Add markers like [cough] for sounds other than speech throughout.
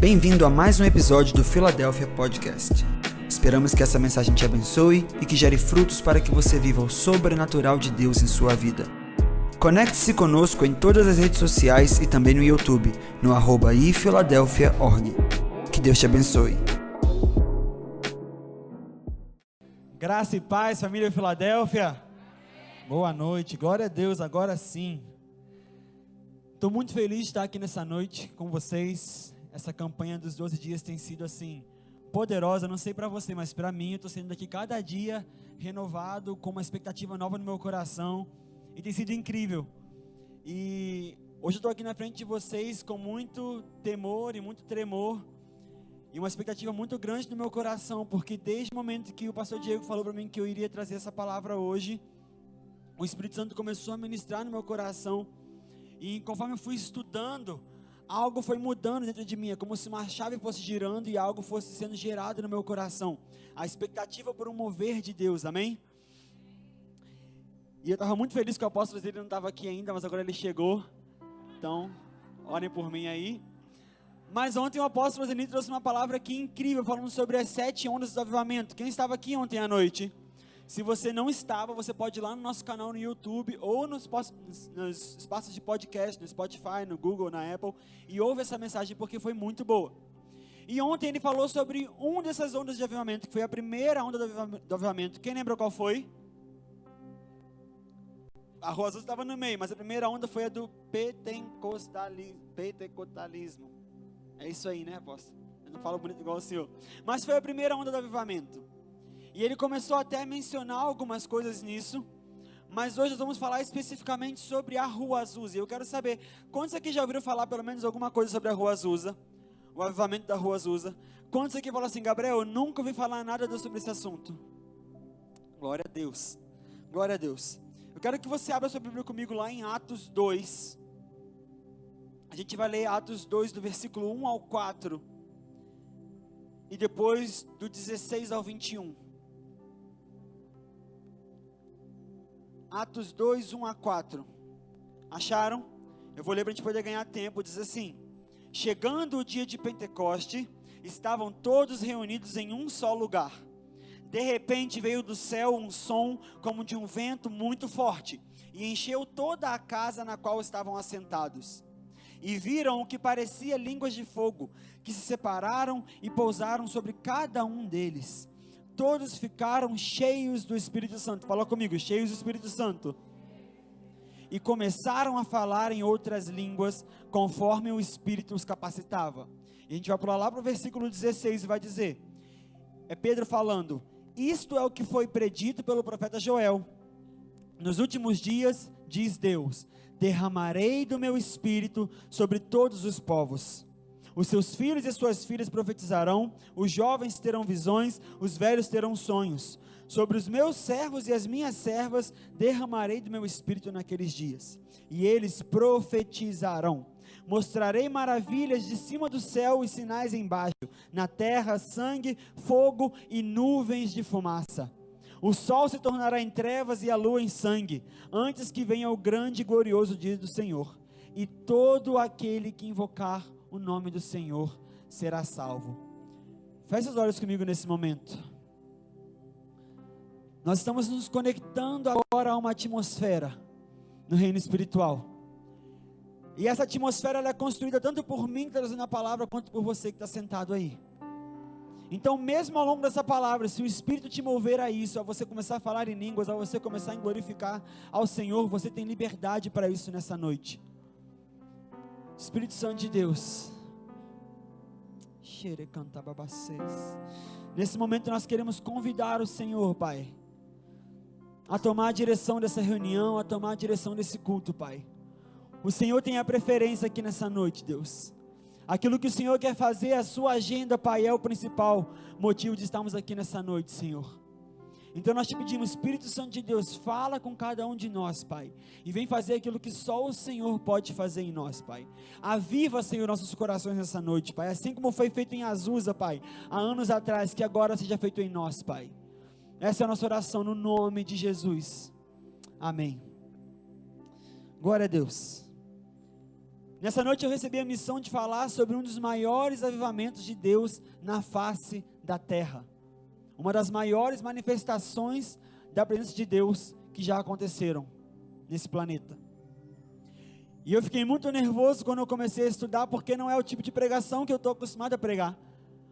Bem-vindo a mais um episódio do Philadelphia Podcast. Esperamos que essa mensagem te abençoe e que gere frutos para que você viva o sobrenatural de Deus em sua vida. Conecte-se conosco em todas as redes sociais e também no YouTube, no arroba ifiladelphia.org. Que Deus te abençoe. Graça e paz, família Filadélfia. Boa noite, glória a Deus, agora sim. Estou muito feliz de estar aqui nessa noite com vocês. Essa campanha dos 12 dias tem sido assim poderosa, não sei para você, mas para mim eu estou sendo daqui cada dia renovado com uma expectativa nova no meu coração. E tem sido incrível. E hoje eu estou aqui na frente de vocês com muito temor e muito tremor. E uma expectativa muito grande no meu coração, porque desde o momento que o pastor Diego falou para mim que eu iria trazer essa palavra hoje, o Espírito Santo começou a ministrar no meu coração. E conforme eu fui estudando algo foi mudando dentro de mim, é como se uma chave fosse girando e algo fosse sendo gerado no meu coração. A expectativa por um mover de Deus, amém? E eu estava muito feliz que o apóstolo dele não estava aqui ainda, mas agora ele chegou. Então, orem por mim aí. Mas ontem o apóstolo Zenit trouxe uma palavra aqui incrível, falando sobre as sete ondas do avivamento. Quem estava aqui ontem à noite? Se você não estava, você pode ir lá no nosso canal no YouTube ou nos, nos espaços de podcast, no Spotify, no Google, na Apple, e ouve essa mensagem porque foi muito boa. E ontem ele falou sobre uma dessas ondas de avivamento, que foi a primeira onda do avivamento. Quem lembra qual foi? A Rua Azul estava no meio, mas a primeira onda foi a do pentecostalismo. É isso aí, né, apóstolo? Eu não falo bonito igual o senhor. Mas foi a primeira onda do avivamento. E ele começou até a mencionar algumas coisas nisso. Mas hoje nós vamos falar especificamente sobre a Rua Azusa. E eu quero saber, quantos aqui já ouviram falar pelo menos alguma coisa sobre a Rua Azusa? O avivamento da Rua Azusa. Quantos aqui falam assim, Gabriel, eu nunca ouvi falar nada sobre esse assunto? Glória a Deus. Glória a Deus. Eu quero que você abra sua Bíblia comigo lá em Atos 2. A gente vai ler Atos 2, do versículo 1 ao 4. E depois do 16 ao 21. Atos 2, 1 a 4. Acharam? Eu vou ler para a gente poder ganhar tempo. Diz assim: Chegando o dia de Pentecoste, estavam todos reunidos em um só lugar. De repente veio do céu um som como de um vento muito forte e encheu toda a casa na qual estavam assentados. E viram o que parecia línguas de fogo, que se separaram e pousaram sobre cada um deles todos ficaram cheios do Espírito Santo. Fala comigo, cheios do Espírito Santo. E começaram a falar em outras línguas, conforme o Espírito os capacitava. E a gente vai pular lá para o versículo 16 e vai dizer: É Pedro falando, isto é o que foi predito pelo profeta Joel. Nos últimos dias, diz Deus: derramarei do meu espírito sobre todos os povos os seus filhos e suas filhas profetizarão, os jovens terão visões, os velhos terão sonhos. Sobre os meus servos e as minhas servas derramarei do meu espírito naqueles dias, e eles profetizarão. Mostrarei maravilhas de cima do céu e sinais embaixo, na terra sangue, fogo e nuvens de fumaça. O sol se tornará em trevas e a lua em sangue, antes que venha o grande e glorioso dia do Senhor. E todo aquele que invocar o nome do Senhor será salvo. Feche os olhos comigo nesse momento. Nós estamos nos conectando agora a uma atmosfera no reino espiritual. E essa atmosfera é construída tanto por mim que está trazendo a palavra, quanto por você que está sentado aí. Então, mesmo ao longo dessa palavra, se o Espírito te mover a isso, a você começar a falar em línguas, a você começar a glorificar ao Senhor, você tem liberdade para isso nessa noite. Espírito Santo de Deus. Nesse momento nós queremos convidar o Senhor, Pai, a tomar a direção dessa reunião, a tomar a direção desse culto, Pai. O Senhor tem a preferência aqui nessa noite, Deus. Aquilo que o Senhor quer fazer, a sua agenda, Pai, é o principal motivo de estarmos aqui nessa noite, Senhor. Então nós te pedimos, Espírito Santo de Deus, fala com cada um de nós, Pai, e vem fazer aquilo que só o Senhor pode fazer em nós, Pai. Aviva, Senhor, nossos corações nessa noite, Pai, assim como foi feito em Azusa, Pai, há anos atrás, que agora seja feito em nós, Pai. Essa é a nossa oração no nome de Jesus. Amém. Glória a Deus. Nessa noite eu recebi a missão de falar sobre um dos maiores avivamentos de Deus na face da terra. Uma das maiores manifestações da presença de Deus que já aconteceram nesse planeta. E eu fiquei muito nervoso quando eu comecei a estudar, porque não é o tipo de pregação que eu estou acostumado a pregar.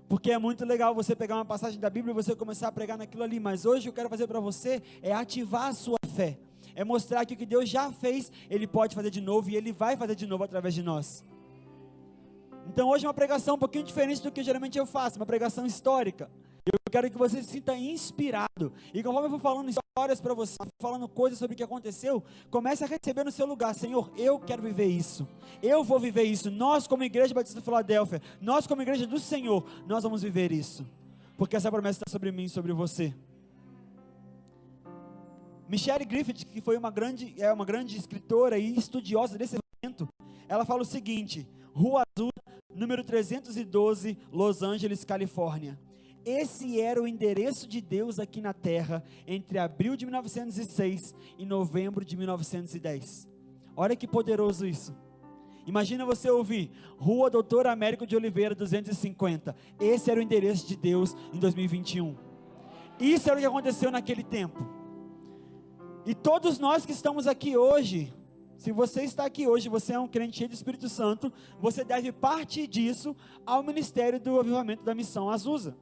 Porque é muito legal você pegar uma passagem da Bíblia e você começar a pregar naquilo ali, mas hoje eu quero fazer para você é ativar a sua fé. É mostrar que o que Deus já fez, Ele pode fazer de novo e Ele vai fazer de novo através de nós. Então hoje é uma pregação um pouquinho diferente do que geralmente eu faço, uma pregação histórica. Eu quero que você se sinta inspirado. E conforme eu vou falando histórias para você, falando coisas sobre o que aconteceu, comece a receber no seu lugar. Senhor, eu quero viver isso. Eu vou viver isso. Nós, como Igreja Batista Filadélfia, nós, como Igreja do Senhor, nós vamos viver isso. Porque essa promessa está sobre mim sobre você. Michelle Griffith, que foi uma grande, é uma grande escritora e estudiosa desse evento, ela fala o seguinte: Rua Azul, número 312, Los Angeles, Califórnia. Esse era o endereço de Deus aqui na terra entre abril de 1906 e novembro de 1910. Olha que poderoso isso. Imagina você ouvir Rua Doutor Américo de Oliveira 250. Esse era o endereço de Deus em 2021. Isso era o que aconteceu naquele tempo. E todos nós que estamos aqui hoje, se você está aqui hoje, você é um crente cheio do Espírito Santo, você deve partir disso ao ministério do avivamento da missão Azusa.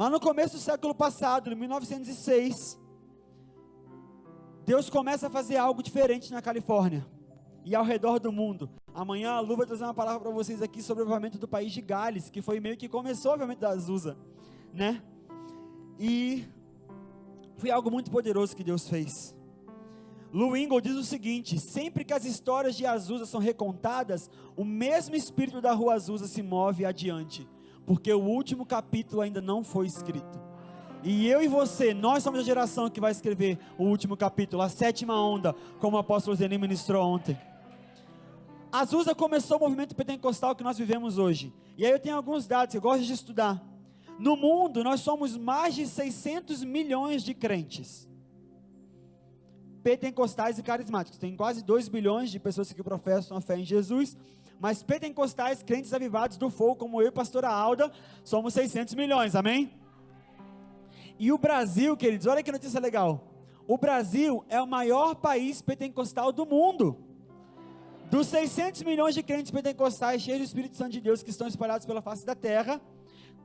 Lá no começo do século passado, em 1906, Deus começa a fazer algo diferente na Califórnia e ao redor do mundo. Amanhã a Lu vai trazer uma palavra para vocês aqui sobre o avivamento do país de Gales, que foi meio que começou o avivamento da Azusa, né? E foi algo muito poderoso que Deus fez. Lou Engle diz o seguinte: sempre que as histórias de Azusa são recontadas, o mesmo espírito da rua Azusa se move adiante porque o último capítulo ainda não foi escrito. E eu e você, nós somos a geração que vai escrever o último capítulo, a sétima onda, como o apóstolo Zenim ministrou ontem. Azusa começou o movimento pentecostal que nós vivemos hoje. E aí eu tenho alguns dados que eu gosto de estudar. No mundo, nós somos mais de 600 milhões de crentes. Pentecostais e carismáticos. Tem quase 2 bilhões de pessoas que professam a fé em Jesus mas pentecostais, crentes avivados do fogo, como eu e pastora Alda, somos 600 milhões, amém? E o Brasil, queridos, olha que notícia legal. O Brasil é o maior país pentecostal do mundo. Dos 600 milhões de crentes pentecostais cheios do Espírito Santo de Deus que estão espalhados pela face da terra,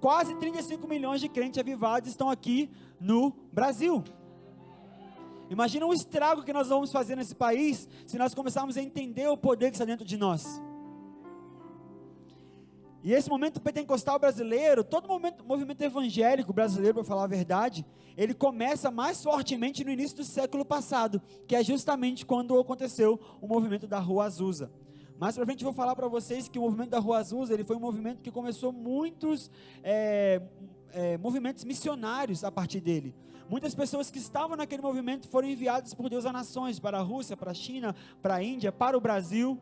quase 35 milhões de crentes avivados estão aqui no Brasil. Imagina o estrago que nós vamos fazer nesse país se nós começarmos a entender o poder que está dentro de nós. E esse momento pentecostal brasileiro, todo momento, movimento evangélico brasileiro, para falar a verdade, ele começa mais fortemente no início do século passado, que é justamente quando aconteceu o movimento da Rua Azusa. Mais para frente eu vou falar para vocês que o movimento da Rua Azusa, ele foi um movimento que começou muitos é, é, movimentos missionários a partir dele. Muitas pessoas que estavam naquele movimento foram enviadas por Deus a nações, para a Rússia, para a China, para a Índia, para o Brasil,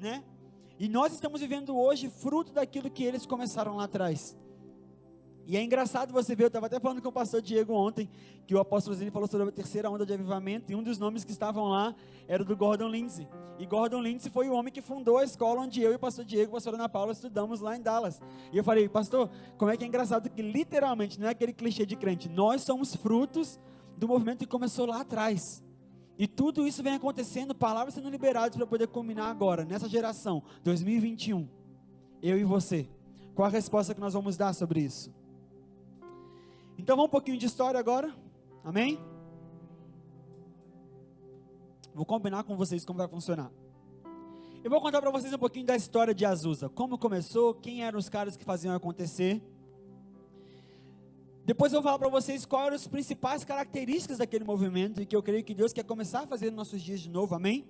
né? E nós estamos vivendo hoje fruto daquilo que eles começaram lá atrás. E é engraçado você ver, eu estava até falando com o pastor Diego ontem, que o apóstolo Zini falou sobre a terceira onda de avivamento, e um dos nomes que estavam lá era do Gordon Lindsay. E Gordon Lindsay foi o homem que fundou a escola onde eu e o pastor Diego a pastora Ana Paula estudamos lá em Dallas. E eu falei, pastor, como é que é engraçado que literalmente, não é aquele clichê de crente, nós somos frutos do movimento que começou lá atrás. E tudo isso vem acontecendo, palavras sendo liberadas para poder culminar agora, nessa geração, 2021. Eu e você. Qual a resposta que nós vamos dar sobre isso? Então vamos um pouquinho de história agora. Amém? Vou combinar com vocês como vai funcionar. Eu vou contar para vocês um pouquinho da história de Azusa. Como começou, quem eram os caras que faziam acontecer. Depois eu vou falar para vocês quais eram as principais características daquele movimento e que eu creio que Deus quer começar a fazer nos nossos dias de novo, amém?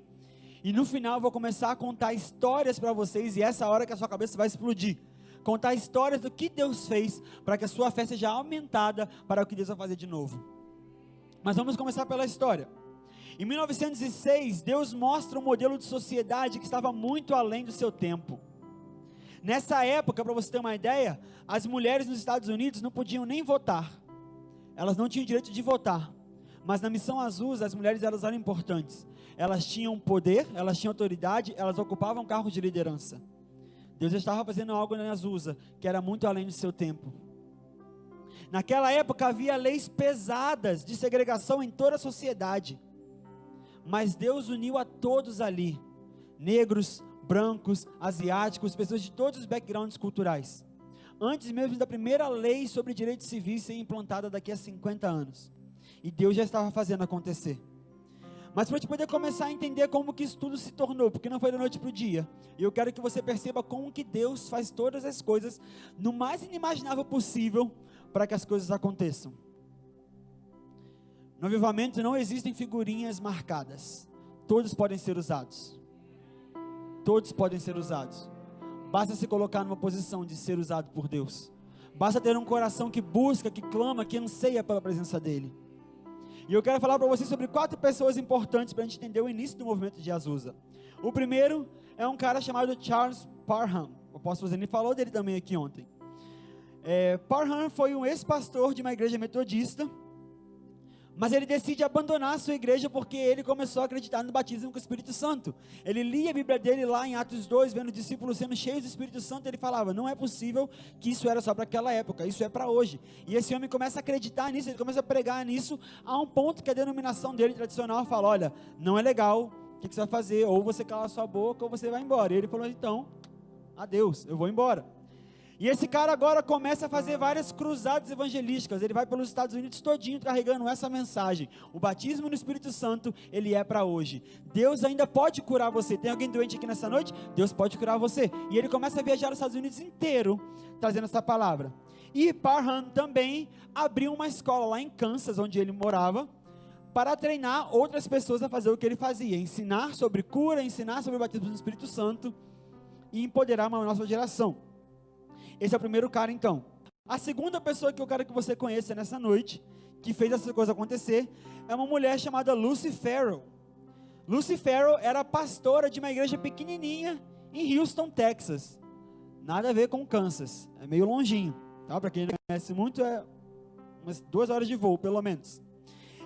E no final eu vou começar a contar histórias para vocês e essa hora que a sua cabeça vai explodir. Contar histórias do que Deus fez para que a sua fé seja aumentada para o que Deus vai fazer de novo. Mas vamos começar pela história. Em 1906, Deus mostra um modelo de sociedade que estava muito além do seu tempo. Nessa época, para você ter uma ideia, as mulheres nos Estados Unidos não podiam nem votar. Elas não tinham direito de votar. Mas na missão azul, as mulheres elas eram importantes. elas tinham poder, elas tinham autoridade, elas ocupavam cargos de liderança. Deus estava fazendo algo na Azusa que era muito além do seu tempo. Naquela época havia leis pesadas de segregação em toda a sociedade. Mas Deus uniu a todos ali: negros, brancos, asiáticos, pessoas de todos os backgrounds culturais. Antes mesmo da primeira lei sobre direitos civis ser implantada daqui a 50 anos. E Deus já estava fazendo acontecer. Mas para a poder começar a entender como que isso tudo se tornou, porque não foi da noite para o dia. E eu quero que você perceba como que Deus faz todas as coisas no mais inimaginável possível para que as coisas aconteçam. No avivamento não existem figurinhas marcadas. Todos podem ser usados. Todos podem ser usados. Basta se colocar numa posição de ser usado por Deus. Basta ter um coração que busca, que clama, que anseia pela presença dEle. E eu quero falar para vocês sobre quatro pessoas importantes para a gente entender o início do movimento de Azusa. O primeiro é um cara chamado Charles Parham. O apóstolo Zeni falou dele também aqui ontem. É, Parham foi um ex-pastor de uma igreja metodista mas ele decide abandonar a sua igreja porque ele começou a acreditar no batismo com o Espírito Santo. Ele lia a Bíblia dele lá em Atos 2, vendo os discípulos sendo cheios do Espírito Santo. Ele falava: Não é possível que isso era só para aquela época, isso é para hoje. E esse homem começa a acreditar nisso, ele começa a pregar nisso, a um ponto que a denominação dele tradicional fala: Olha, não é legal, o que, que você vai fazer? Ou você cala a sua boca ou você vai embora. E ele falou: Então, adeus, eu vou embora. E esse cara agora começa a fazer várias cruzadas evangelísticas. Ele vai pelos Estados Unidos todinho carregando essa mensagem. O batismo no Espírito Santo, ele é para hoje. Deus ainda pode curar você. Tem alguém doente aqui nessa noite? Deus pode curar você. E ele começa a viajar nos Estados Unidos inteiro trazendo essa palavra. E Parham também abriu uma escola lá em Kansas, onde ele morava, para treinar outras pessoas a fazer o que ele fazia, ensinar sobre cura, ensinar sobre o batismo no Espírito Santo e empoderar uma nova geração. Esse é o primeiro cara, então. A segunda pessoa que eu quero que você conheça nessa noite, que fez essa coisa acontecer, é uma mulher chamada Lucy Farrell. Lucy Farrell era pastora de uma igreja pequenininha em Houston, Texas. Nada a ver com Kansas, é meio longinho. Tá? Para quem não conhece muito, é umas duas horas de voo, pelo menos.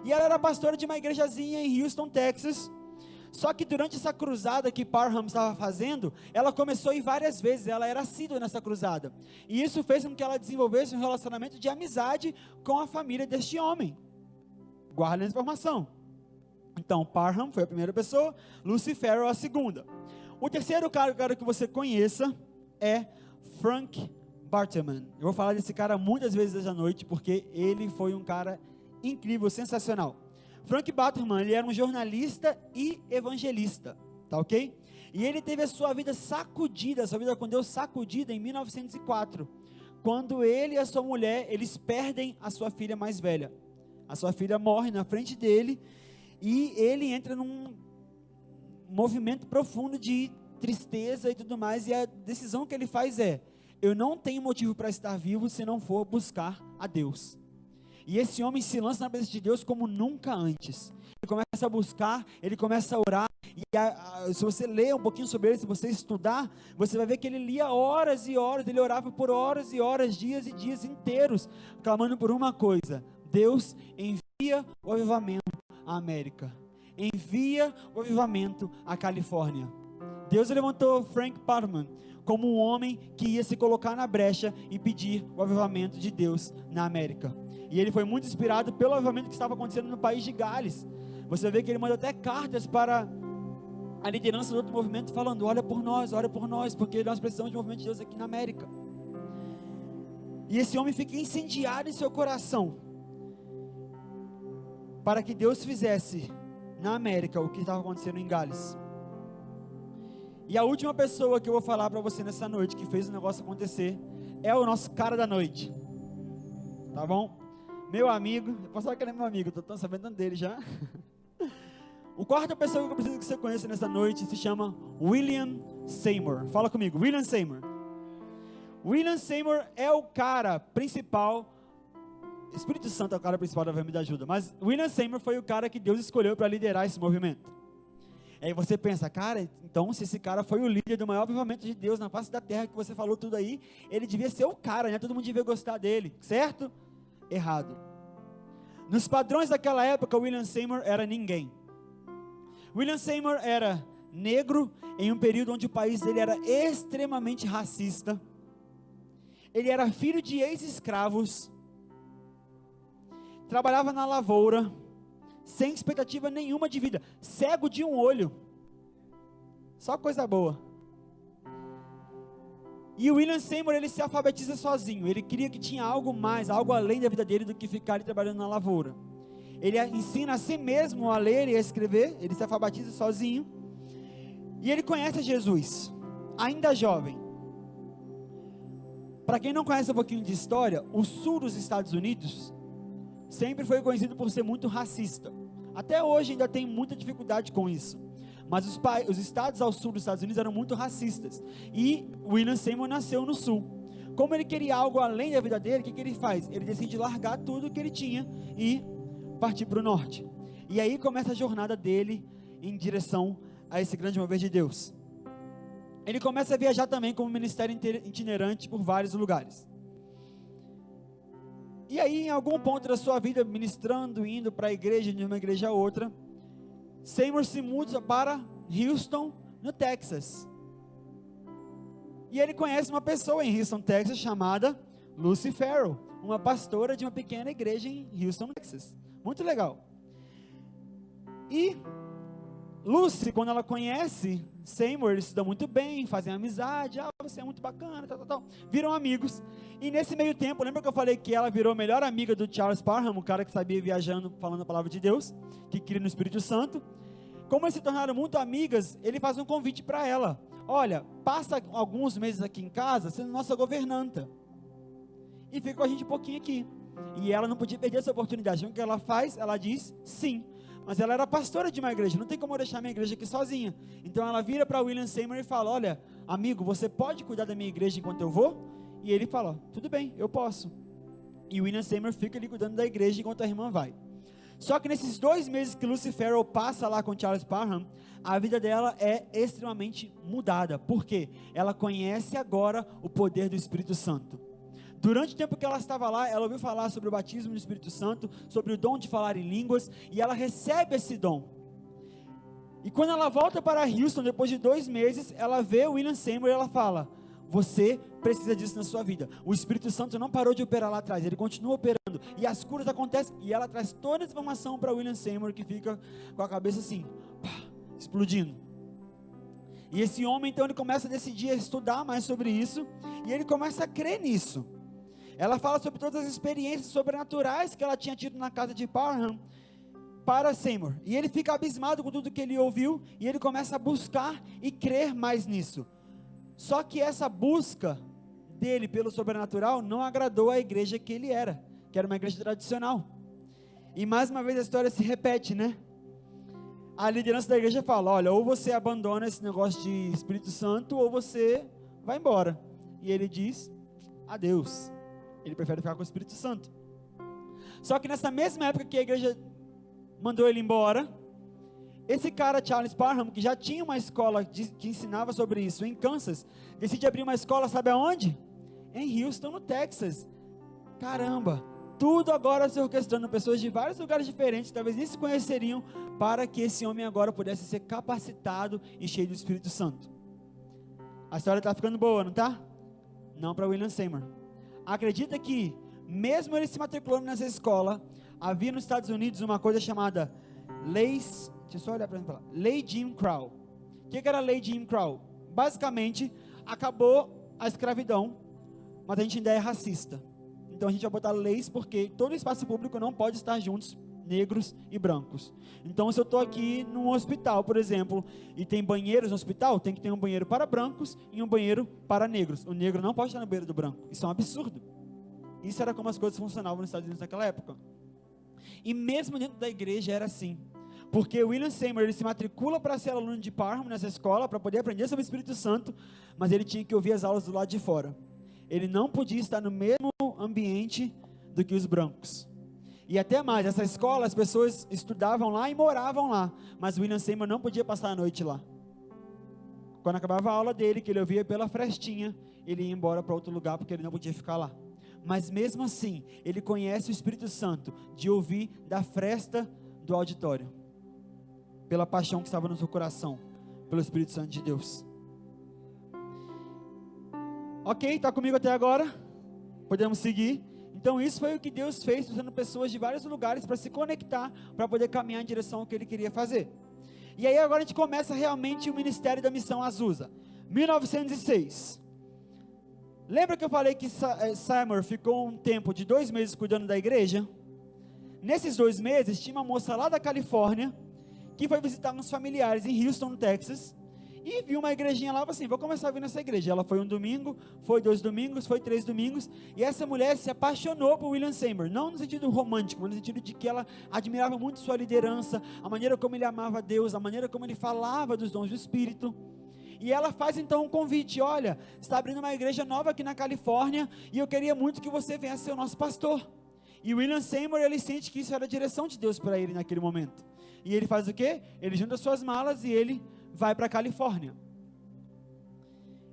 E ela era pastora de uma igrejazinha em Houston, Texas só que durante essa cruzada que Parham estava fazendo, ela começou a ir várias vezes, ela era assídua nessa cruzada. E isso fez com que ela desenvolvesse um relacionamento de amizade com a família deste homem. Guarda essa informação. Então, Parham foi a primeira pessoa, Lucifer a segunda. O terceiro cara que eu quero que você conheça é Frank Bartman. Eu vou falar desse cara muitas vezes hoje à noite, porque ele foi um cara incrível, sensacional. Frank Batman, ele era um jornalista e evangelista, tá ok? E ele teve a sua vida sacudida, a sua vida com Deus sacudida em 1904, quando ele e a sua mulher, eles perdem a sua filha mais velha. A sua filha morre na frente dele e ele entra num movimento profundo de tristeza e tudo mais, e a decisão que ele faz é: eu não tenho motivo para estar vivo se não for buscar a Deus. E esse homem se lança na presença de Deus como nunca antes. Ele começa a buscar, ele começa a orar. E a, a, se você ler um pouquinho sobre ele, se você estudar, você vai ver que ele lia horas e horas, ele orava por horas e horas, dias e dias inteiros, clamando por uma coisa: Deus envia o avivamento à América, envia o avivamento à Califórnia. Deus levantou Frank Parman como um homem que ia se colocar na brecha e pedir o avivamento de Deus na América. E ele foi muito inspirado pelo avivamento que estava acontecendo no país de Gales. Você vê que ele manda até cartas para a liderança do outro movimento, falando: olha por nós, olha por nós, porque nós precisamos de movimento de Deus aqui na América. E esse homem fica incendiado em seu coração para que Deus fizesse na América o que estava acontecendo em Gales. E a última pessoa que eu vou falar para você nessa noite que fez o negócio acontecer é o nosso cara da noite. Tá bom? Meu amigo, eu posso falar que ele é meu amigo, estou sabendo dele já. [laughs] O quarto pessoa que eu preciso que você conheça nessa noite se chama William Seymour. Fala comigo, William Seymour. William Seymour é o cara principal. Espírito Santo é o cara principal da Verme da Ajuda, mas William Seymour foi o cara que Deus escolheu para liderar esse movimento. Aí você pensa, cara, então se esse cara foi o líder do maior avivamento de Deus na face da terra que você falou tudo aí, ele devia ser o cara, né? Todo mundo devia gostar dele, certo? Errado. Nos padrões daquela época, William Seymour era ninguém. William Seymour era negro em um período onde o país dele era extremamente racista. Ele era filho de ex-escravos. Trabalhava na lavoura, sem expectativa nenhuma de vida, cego de um olho. Só coisa boa. E o William Seymour, ele se alfabetiza sozinho. Ele queria que tinha algo mais, algo além da vida dele do que ficar ali trabalhando na lavoura. Ele ensina a si mesmo a ler e a escrever. Ele se alfabetiza sozinho. E ele conhece Jesus, ainda jovem. Para quem não conhece um pouquinho de história, o sul dos Estados Unidos sempre foi conhecido por ser muito racista. Até hoje ainda tem muita dificuldade com isso. Mas os, os estados ao sul dos Estados Unidos eram muito racistas. E William Seymour nasceu no sul. Como ele queria algo além da vida dele, o que, que ele faz? Ele decide largar tudo que ele tinha e partir para o norte. E aí começa a jornada dele em direção a esse grande mover de Deus. Ele começa a viajar também como ministério itinerante por vários lugares. E aí, em algum ponto da sua vida, ministrando, indo para a igreja, de uma igreja a outra, Seymour se muda para Houston, no Texas. E ele conhece uma pessoa em Houston, Texas, chamada Lucy Farrell, uma pastora de uma pequena igreja em Houston, Texas. Muito legal. E Lucy, quando ela conhece Seymour, eles se dão muito bem, fazem amizade, ah, você é muito bacana, tal, tal, tal. Viram amigos. E nesse meio tempo, lembra que eu falei que ela virou melhor amiga do Charles Parham, o cara que sabia viajando, falando a palavra de Deus, que cria no Espírito Santo. Como eles se tornaram muito amigas, ele faz um convite para ela. Olha, passa alguns meses aqui em casa sendo nossa governanta. E fica com a gente um pouquinho aqui. E ela não podia perder essa oportunidade. O que ela faz? Ela diz sim. Mas ela era pastora de uma igreja, não tem como eu deixar minha igreja aqui sozinha. Então ela vira para William Seymour e fala: Olha, amigo, você pode cuidar da minha igreja enquanto eu vou? E ele fala: Tudo bem, eu posso. E William Seymour fica ali cuidando da igreja enquanto a irmã vai. Só que nesses dois meses que Lucy Farrell passa lá com Charles Parham, a vida dela é extremamente mudada. Por quê? Ela conhece agora o poder do Espírito Santo. Durante o tempo que ela estava lá, ela ouviu falar sobre o batismo no Espírito Santo, sobre o dom de falar em línguas, e ela recebe esse dom. E quando ela volta para Houston, depois de dois meses, ela vê o William Seymour e ela fala: Você precisa disso na sua vida. O Espírito Santo não parou de operar lá atrás, ele continua operando. E as curas acontecem. E ela traz toda essa informação para William Seymour, que fica com a cabeça assim, pá, explodindo. E esse homem, então, ele começa a decidir a estudar mais sobre isso. E ele começa a crer nisso. Ela fala sobre todas as experiências sobrenaturais que ela tinha tido na casa de Parham para Seymour. E ele fica abismado com tudo que ele ouviu e ele começa a buscar e crer mais nisso. Só que essa busca dele pelo sobrenatural não agradou a igreja que ele era, que era uma igreja tradicional. E mais uma vez a história se repete, né? A liderança da igreja fala: olha, ou você abandona esse negócio de Espírito Santo, ou você vai embora. E ele diz: adeus. Ele prefere ficar com o Espírito Santo. Só que nessa mesma época que a igreja mandou ele embora, esse cara, Charles Parham, que já tinha uma escola de, que ensinava sobre isso em Kansas, decide abrir uma escola, sabe aonde? Em Houston, no Texas. Caramba, tudo agora se orquestrando, pessoas de vários lugares diferentes, talvez nem se conheceriam, para que esse homem agora pudesse ser capacitado e cheio do Espírito Santo. A história está ficando boa, não está? Não para William Seymour acredita que, mesmo ele se matriculando nessa escola, havia nos Estados Unidos uma coisa chamada leis. Deixa eu só olhar para mim falar. Lei Jim Crow. O que, que era a lei Jim Crow? Basicamente, acabou a escravidão, mas a gente ainda é racista. Então a gente vai botar leis porque todo espaço público não pode estar juntos negros e brancos. Então, se eu estou aqui num hospital, por exemplo, e tem banheiros no hospital, tem que ter um banheiro para brancos e um banheiro para negros. O negro não pode estar no banheiro do branco. Isso é um absurdo. Isso era como as coisas funcionavam nos Estados Unidos naquela época. E mesmo dentro da igreja era assim. Porque William Seymour ele se matricula para ser aluno de Parham nessa escola para poder aprender sobre o Espírito Santo, mas ele tinha que ouvir as aulas do lado de fora. Ele não podia estar no mesmo ambiente do que os brancos. E até mais, essa escola as pessoas estudavam lá e moravam lá, mas William Seymour não podia passar a noite lá. Quando acabava a aula dele, que ele ouvia pela frestinha, ele ia embora para outro lugar porque ele não podia ficar lá. Mas mesmo assim, ele conhece o Espírito Santo de ouvir da fresta do auditório. pela paixão que estava no seu coração, pelo Espírito Santo de Deus. Ok, está comigo até agora? Podemos seguir? Então, isso foi o que Deus fez, usando pessoas de vários lugares para se conectar, para poder caminhar em direção ao que Ele queria fazer. E aí, agora a gente começa realmente o ministério da missão Azusa. 1906. Lembra que eu falei que eh, Simon ficou um tempo de dois meses cuidando da igreja? Nesses dois meses, tinha uma moça lá da Califórnia que foi visitar uns familiares em Houston, Texas, e viu uma igrejinha lá, assim, vou começar a vir nessa igreja. Ela foi um domingo, foi dois domingos, foi três domingos, e essa mulher se apaixonou por William Seymour, não no sentido romântico, mas no sentido de que ela admirava muito sua liderança, a maneira como ele amava Deus, a maneira como ele falava dos dons do Espírito. E ela faz então um convite: olha, está abrindo uma igreja nova aqui na Califórnia, e eu queria muito que você viesse ser o nosso pastor. E William Seymour, ele sente que isso era a direção de Deus para ele naquele momento. E ele faz o quê? Ele junta suas malas e ele vai para a Califórnia.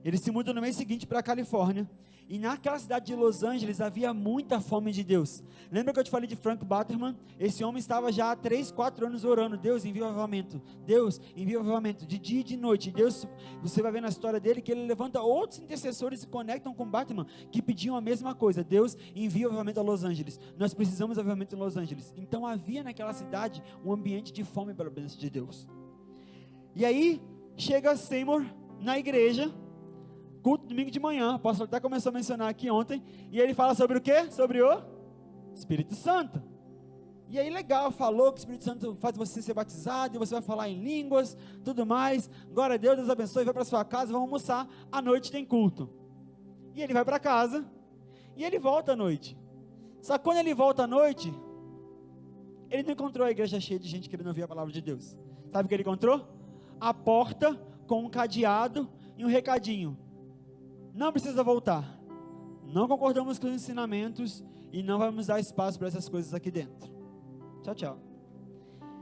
Ele se muda no mês seguinte para a Califórnia. E naquela cidade de Los Angeles havia muita fome de Deus. Lembra que eu te falei de Frank Batterman? Esse homem estava já há 3, 4 anos orando. Deus envia o avivamento. Deus envia o avivamento. De dia e de noite. Deus, você vai ver na história dele que ele levanta outros intercessores e conectam com Batterman que pediam a mesma coisa. Deus envia o avivamento a Los Angeles. Nós precisamos de avivamento em Los Angeles. Então havia naquela cidade um ambiente de fome pela bênção de Deus. E aí chega Seymour na igreja, culto domingo de manhã, o apóstolo até começou a mencionar aqui ontem, e ele fala sobre o quê? Sobre o Espírito Santo. E aí legal, falou que o Espírito Santo faz você ser batizado, e você vai falar em línguas, tudo mais. Glória a Deus, Deus abençoe, vai para sua casa, vamos almoçar, à noite tem culto. E ele vai para casa, e ele volta à noite. Só que quando ele volta à noite, ele não encontrou a igreja cheia de gente querendo ouvir a palavra de Deus. Sabe o que ele encontrou? A porta com um cadeado e um recadinho. Não precisa voltar. Não concordamos com os ensinamentos e não vamos dar espaço para essas coisas aqui dentro. Tchau, tchau.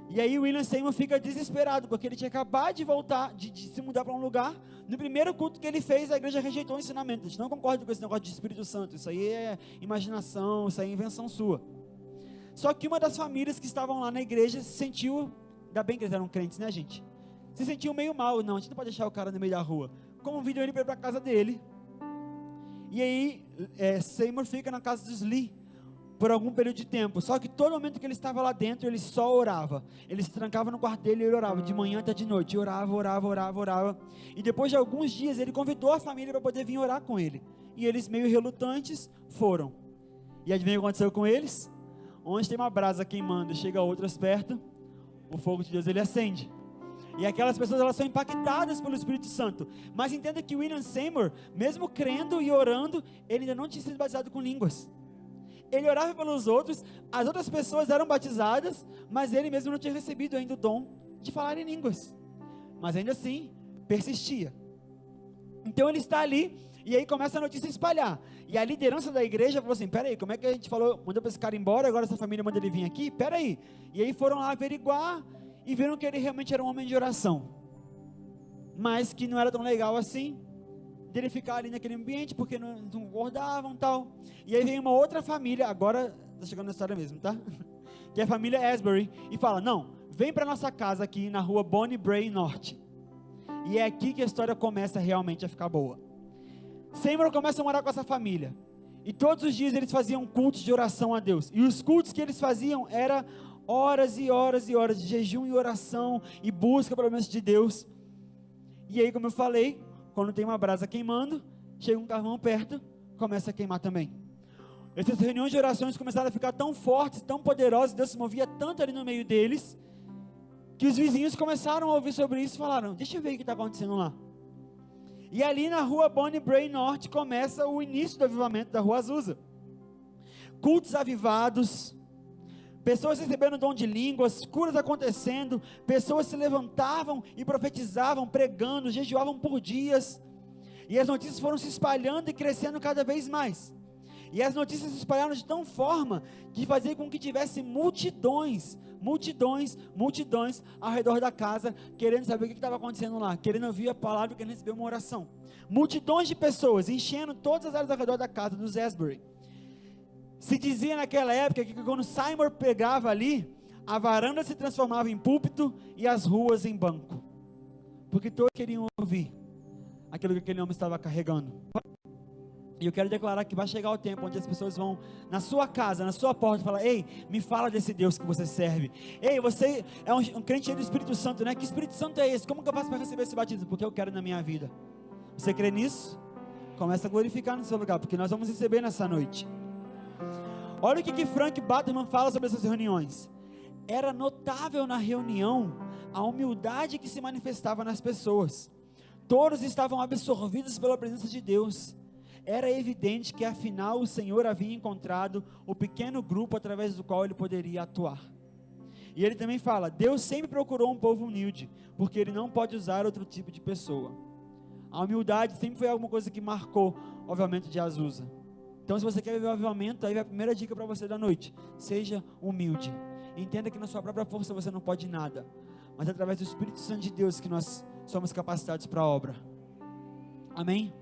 E aí o William Seymour fica desesperado, porque ele tinha acabado de voltar, de, de se mudar para um lugar. No primeiro culto que ele fez, a igreja rejeitou o ensinamento. A gente não concorda com esse negócio de Espírito Santo. Isso aí é imaginação, isso aí é invenção sua. Só que uma das famílias que estavam lá na igreja se sentiu, ainda bem que eles eram crentes, né, gente? Se sentiu meio mal. Não, a gente não pode deixar o cara no meio da rua. Convidam ele para ir para a casa dele. E aí, é, Seymour fica na casa dos Lee por algum período de tempo. Só que todo momento que ele estava lá dentro, ele só orava. Ele se trancava no quarto dele e orava, de manhã até de noite. Orava, orava, orava, orava. E depois de alguns dias, ele convidou a família para poder vir orar com ele. E eles, meio relutantes, foram. E adivinha o que aconteceu com eles? Onde tem uma brasa queimando chega outras perto, o fogo de Deus ele acende. E aquelas pessoas elas são impactadas pelo Espírito Santo. Mas entenda que William Seymour, mesmo crendo e orando, ele ainda não tinha sido batizado com línguas. Ele orava pelos outros, as outras pessoas eram batizadas, mas ele mesmo não tinha recebido ainda o dom de falar em línguas. Mas ainda assim, persistia. Então ele está ali e aí começa a notícia a espalhar. E a liderança da igreja falou assim: peraí, como é que a gente falou, mandou para esse cara embora, agora essa família manda ele vir aqui? Peraí. E aí foram lá averiguar e viram que ele realmente era um homem de oração, mas que não era tão legal assim dele ficar ali naquele ambiente porque não, não concordavam tal. E aí vem uma outra família, agora está chegando na história mesmo, tá? [laughs] Que é a família Asbury e fala: "Não, vem para nossa casa aqui na rua Bonnie Bray Norte". E é aqui que a história começa realmente a ficar boa. Seymour começa a morar com essa família. E todos os dias eles faziam cultos de oração a Deus. E os cultos que eles faziam era horas e horas e horas de jejum e oração e busca pelo menos de Deus. E aí, como eu falei, quando tem uma brasa queimando, chega um carvão perto, começa a queimar também. Essas reuniões de orações começaram a ficar tão fortes, tão poderosas, Deus se movia tanto ali no meio deles, que os vizinhos começaram a ouvir sobre isso e falaram: Deixa eu ver o que está acontecendo lá. E ali na rua Bonnie Bray Norte começa o início do avivamento da rua Azusa. Cultos avivados, pessoas recebendo dom de línguas, curas acontecendo, pessoas se levantavam e profetizavam, pregando, jejuavam por dias, e as notícias foram se espalhando e crescendo cada vez mais. E as notícias se espalharam de tão forma que fazia com que tivesse multidões, multidões, multidões ao redor da casa, querendo saber o que estava acontecendo lá, querendo ouvir a palavra, querendo receber uma oração. Multidões de pessoas enchendo todas as áreas ao redor da casa dos Asbury. Se dizia naquela época que quando Simon pegava ali, a varanda se transformava em púlpito e as ruas em banco. Porque todos queriam ouvir aquilo que aquele homem estava carregando. E eu quero declarar que vai chegar o tempo onde as pessoas vão na sua casa, na sua porta, falar: Ei, me fala desse Deus que você serve. Ei, você é um, um crente do Espírito Santo, né? Que Espírito Santo é esse? Como que eu faço para receber esse batismo? Porque eu quero na minha vida. Você crê nisso? Começa a glorificar no seu lugar, porque nós vamos receber nessa noite. Olha o que, que Frank Batman fala sobre essas reuniões. Era notável na reunião a humildade que se manifestava nas pessoas. Todos estavam absorvidos pela presença de Deus era evidente que afinal o Senhor havia encontrado o pequeno grupo através do qual ele poderia atuar. E ele também fala: Deus sempre procurou um povo humilde, porque ele não pode usar outro tipo de pessoa. A humildade sempre foi alguma coisa que marcou, obviamente, de Azusa. Então, se você quer viver o avivamento, aí a primeira dica para você da noite: seja humilde. Entenda que na sua própria força você não pode nada, mas é através do Espírito Santo de Deus que nós somos capacitados para a obra. Amém?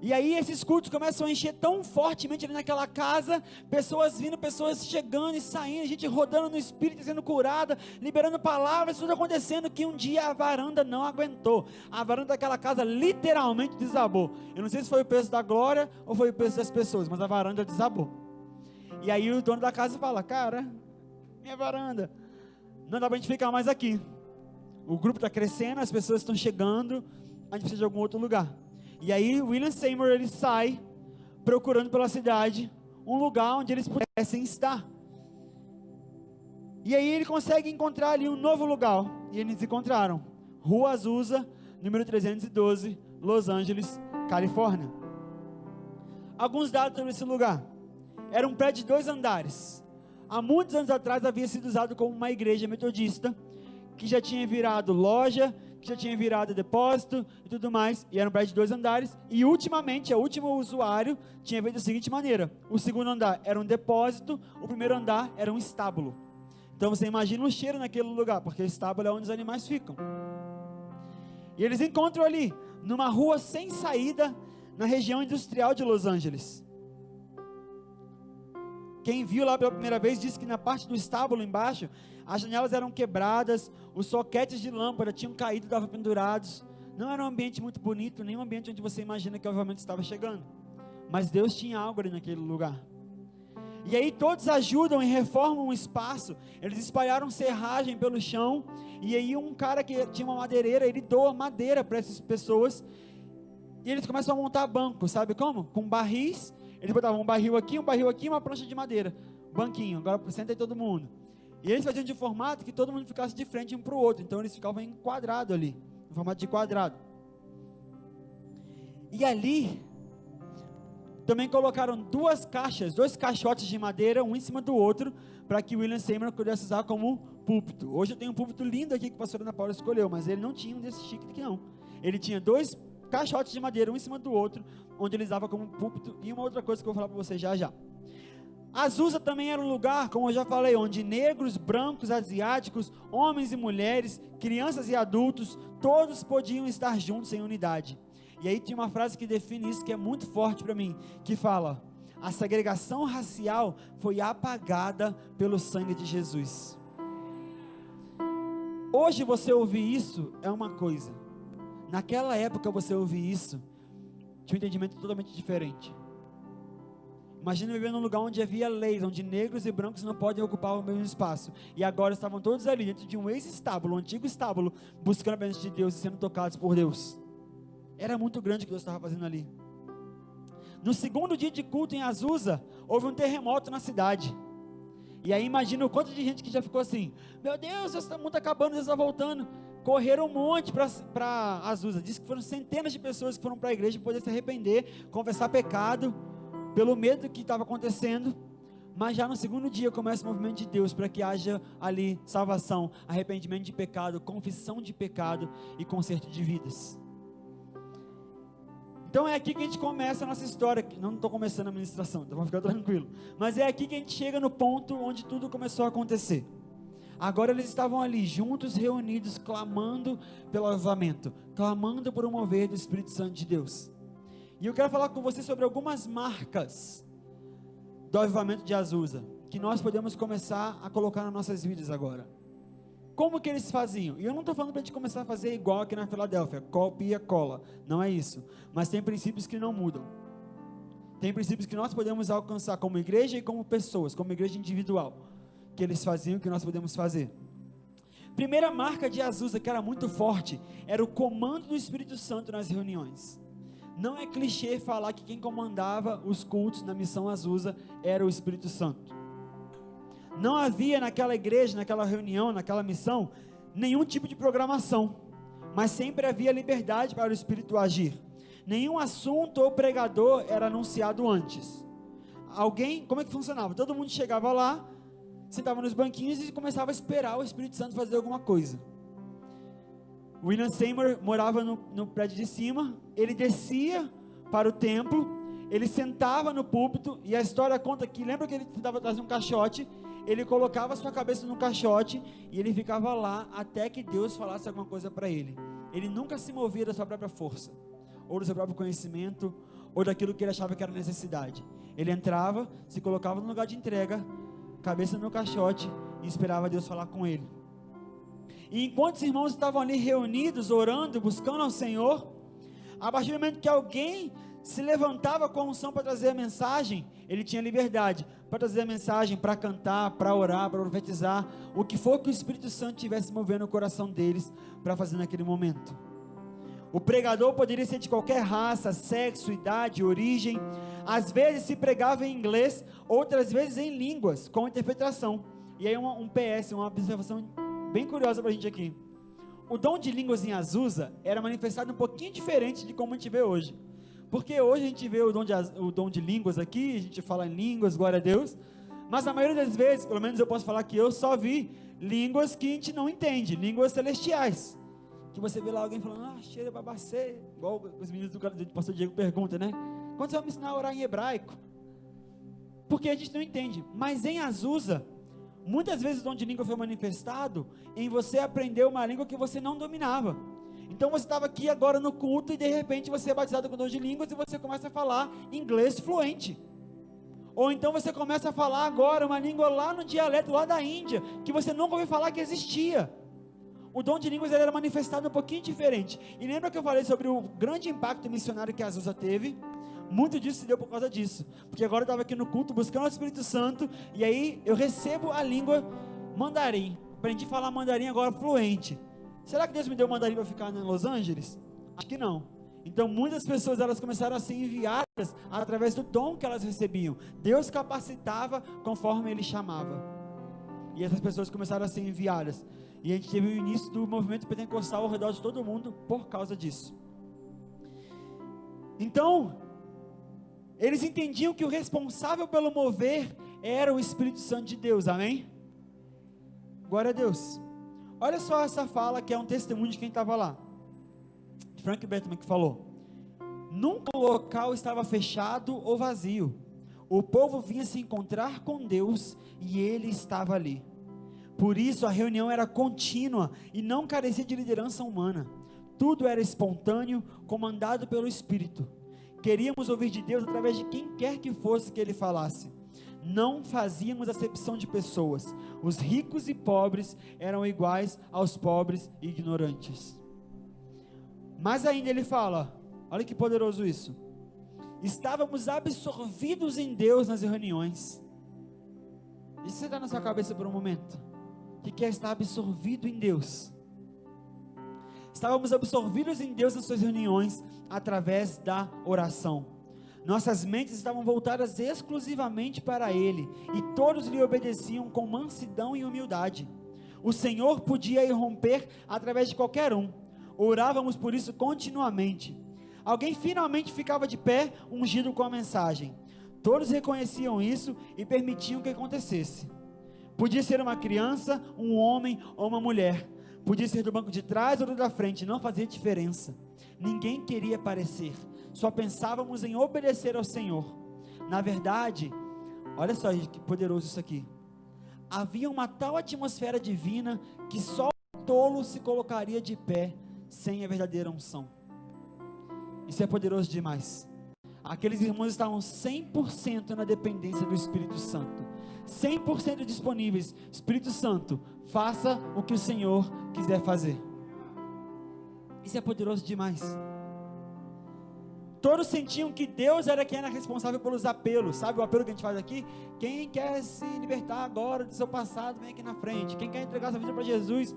E aí esses cultos começam a encher tão fortemente ali naquela casa, pessoas vindo, pessoas chegando e saindo, gente rodando no espírito, sendo curada, liberando palavras, tudo acontecendo que um dia a varanda não aguentou. A varanda daquela casa literalmente desabou. Eu não sei se foi o peso da glória ou foi o peso das pessoas, mas a varanda desabou. E aí o dono da casa fala: "Cara, minha varanda, não dá para a gente ficar mais aqui. O grupo está crescendo, as pessoas estão chegando, a gente precisa de algum outro lugar." E aí William Seymour ele sai procurando pela cidade um lugar onde eles pudessem estar. E aí ele consegue encontrar ali um novo lugar. E eles encontraram Rua Azusa, número 312, Los Angeles, Califórnia. Alguns dados sobre esse lugar. Era um prédio de dois andares. Há muitos anos atrás havia sido usado como uma igreja metodista, que já tinha virado loja que já tinha virado depósito e tudo mais, e era um prédio de dois andares, e ultimamente, o último usuário tinha feito da seguinte maneira, o segundo andar era um depósito, o primeiro andar era um estábulo, então você imagina o cheiro naquele lugar, porque estábulo é onde os animais ficam, e eles encontram ali, numa rua sem saída, na região industrial de Los Angeles, quem viu lá pela primeira vez disse que na parte do estábulo embaixo, as janelas eram quebradas, os soquetes de lâmpada tinham caído, estavam pendurados. Não era um ambiente muito bonito, nem um ambiente onde você imagina que obviamente estava chegando. Mas Deus tinha algo ali naquele lugar. E aí todos ajudam e reformam o espaço. Eles espalharam serragem pelo chão. E aí um cara que tinha uma madeireira, ele doa madeira para essas pessoas. E eles começam a montar banco, sabe como? Com barris eles botavam um barril aqui, um barril aqui, uma prancha de madeira. Banquinho, agora senta aí todo mundo. E eles faziam de formato que todo mundo ficasse de frente um para o outro. Então eles ficavam em quadrado ali, em formato de quadrado. E ali também colocaram duas caixas, dois caixotes de madeira, um em cima do outro, para que William Seymour pudesse usar como púlpito. Hoje eu tenho um púlpito lindo aqui que a pastora Ana Paula escolheu, mas ele não tinha um desse chique aqui não. Ele tinha dois caixotes de madeira, um em cima do outro, onde ele usava como púlpito, e uma outra coisa que eu vou falar para vocês já já. Azusa também era um lugar, como eu já falei, onde negros, brancos, asiáticos, homens e mulheres, crianças e adultos, todos podiam estar juntos em unidade. E aí tinha uma frase que define isso que é muito forte para mim, que fala: a segregação racial foi apagada pelo sangue de Jesus. Hoje você ouvir isso é uma coisa. Naquela época você ouvir isso, tinha um entendimento totalmente diferente. Imagina viver num lugar onde havia leis, onde negros e brancos não podem ocupar o mesmo espaço. E agora estavam todos ali dentro de um ex-estábulo, um antigo estábulo, buscando a presença de Deus e sendo tocados por Deus. Era muito grande o que Deus estava fazendo ali. No segundo dia de culto em Azusa, houve um terremoto na cidade. E aí imagina o quanto de gente que já ficou assim: Meu Deus, mundo está acabando, Deus está voltando correram um monte para Azusa. Diz que foram centenas de pessoas que foram para a igreja poder se arrepender, confessar pecado, pelo medo do que estava acontecendo. Mas já no segundo dia começa o movimento de Deus para que haja ali salvação, arrependimento de pecado, confissão de pecado e conserto de vidas. Então é aqui que a gente começa a nossa história. Não estou começando a ministração, então vamos ficar tranquilo. Mas é aqui que a gente chega no ponto onde tudo começou a acontecer. Agora eles estavam ali, juntos, reunidos, clamando pelo avivamento, clamando por um mover do Espírito Santo de Deus. E eu quero falar com você sobre algumas marcas do avivamento de Azusa. que nós podemos começar a colocar nas nossas vidas agora. Como que eles faziam? E eu não estou falando para a gente começar a fazer igual aqui na Filadélfia, copia, cola. Não é isso. Mas tem princípios que não mudam. Tem princípios que nós podemos alcançar como igreja e como pessoas, como igreja individual. Que eles faziam que nós podemos fazer. Primeira marca de Azusa, que era muito forte, era o comando do Espírito Santo nas reuniões. Não é clichê falar que quem comandava os cultos na missão Azusa era o Espírito Santo. Não havia naquela igreja, naquela reunião, naquela missão, nenhum tipo de programação, mas sempre havia liberdade para o Espírito agir. Nenhum assunto ou pregador era anunciado antes. Alguém, como é que funcionava? Todo mundo chegava lá, sentava nos banquinhos e começava a esperar o Espírito Santo fazer alguma coisa. William Seymour morava no, no prédio de cima, ele descia para o templo, ele sentava no púlpito, e a história conta que, lembra que ele tentava trazer um caixote, ele colocava sua cabeça no caixote, e ele ficava lá até que Deus falasse alguma coisa para ele. Ele nunca se movia da sua própria força, ou do seu próprio conhecimento, ou daquilo que ele achava que era necessidade. Ele entrava, se colocava no lugar de entrega, cabeça no caixote, e esperava Deus falar com ele. E enquanto os irmãos estavam ali reunidos, orando, buscando ao Senhor, a partir do momento que alguém se levantava com unção para trazer a mensagem, ele tinha liberdade para trazer a mensagem, para cantar, para orar, para profetizar, o que for que o Espírito Santo tivesse movendo o coração deles para fazer naquele momento. O pregador poderia ser de qualquer raça, sexo, idade, origem. Às vezes se pregava em inglês, outras vezes em línguas, com interpretação. E aí um, um PS, uma observação bem curiosa para a gente aqui. O dom de línguas em Azusa era manifestado um pouquinho diferente de como a gente vê hoje. Porque hoje a gente vê o dom, de, o dom de línguas aqui, a gente fala em línguas, glória a Deus. Mas a maioria das vezes, pelo menos eu posso falar que eu só vi línguas que a gente não entende, línguas celestiais. Que você vê lá alguém falando, ah, cheira babacê, igual os meninos do, do pastor Diego perguntam, né? Quando você vai me ensinar a orar em hebraico? Porque a gente não entende. Mas em Azusa, Muitas vezes o dom de língua foi manifestado em você aprender uma língua que você não dominava. Então você estava aqui agora no culto e de repente você é batizado com dom de línguas e você começa a falar inglês fluente. Ou então você começa a falar agora uma língua lá no dialeto lá da Índia, que você nunca ouviu falar que existia. O dom de línguas era manifestado um pouquinho diferente. E lembra que eu falei sobre o grande impacto missionário que a Azusa teve? Muito disso se deu por causa disso. Porque agora eu estava aqui no culto buscando o Espírito Santo. E aí eu recebo a língua mandarim. Aprendi a falar mandarim agora fluente. Será que Deus me deu mandarim para ficar em Los Angeles? Acho que não. Então muitas pessoas elas começaram a ser enviadas através do dom que elas recebiam. Deus capacitava conforme Ele chamava. E essas pessoas começaram a ser enviadas. E a gente teve o início do movimento pentecostal ao redor de todo mundo por causa disso. Então, eles entendiam que o responsável pelo mover era o Espírito Santo de Deus, amém? Glória a Deus. Olha só essa fala que é um testemunho de quem estava lá. Frank Bettman que falou. Nunca o local estava fechado ou vazio. O povo vinha se encontrar com Deus e ele estava ali. Por isso a reunião era contínua e não carecia de liderança humana. Tudo era espontâneo, comandado pelo Espírito. Queríamos ouvir de Deus através de quem quer que fosse que ele falasse. Não fazíamos acepção de pessoas. Os ricos e pobres eram iguais aos pobres e ignorantes. Mas ainda ele fala: olha que poderoso isso. Estávamos absorvidos em Deus nas reuniões. Isso está na sua cabeça por um momento. O que quer estar absorvido em Deus? Estávamos absorvidos em Deus nas suas reuniões através da oração. Nossas mentes estavam voltadas exclusivamente para Ele e todos lhe obedeciam com mansidão e humildade. O Senhor podia irromper através de qualquer um. Orávamos por isso continuamente. Alguém finalmente ficava de pé, ungido com a mensagem. Todos reconheciam isso e permitiam que acontecesse. Podia ser uma criança, um homem ou uma mulher Podia ser do banco de trás ou do da frente, não fazia diferença. Ninguém queria aparecer, só pensávamos em obedecer ao Senhor. Na verdade, olha só que poderoso isso aqui. Havia uma tal atmosfera divina que só o tolo se colocaria de pé sem a verdadeira unção. Isso é poderoso demais. Aqueles irmãos estavam 100% na dependência do Espírito Santo. 100% disponíveis. Espírito Santo, faça o que o Senhor quiser fazer. Isso é poderoso demais. Todos sentiam que Deus era quem era responsável pelos apelos. Sabe o apelo que a gente faz aqui? Quem quer se libertar agora do seu passado, vem aqui na frente. Quem quer entregar sua vida para Jesus,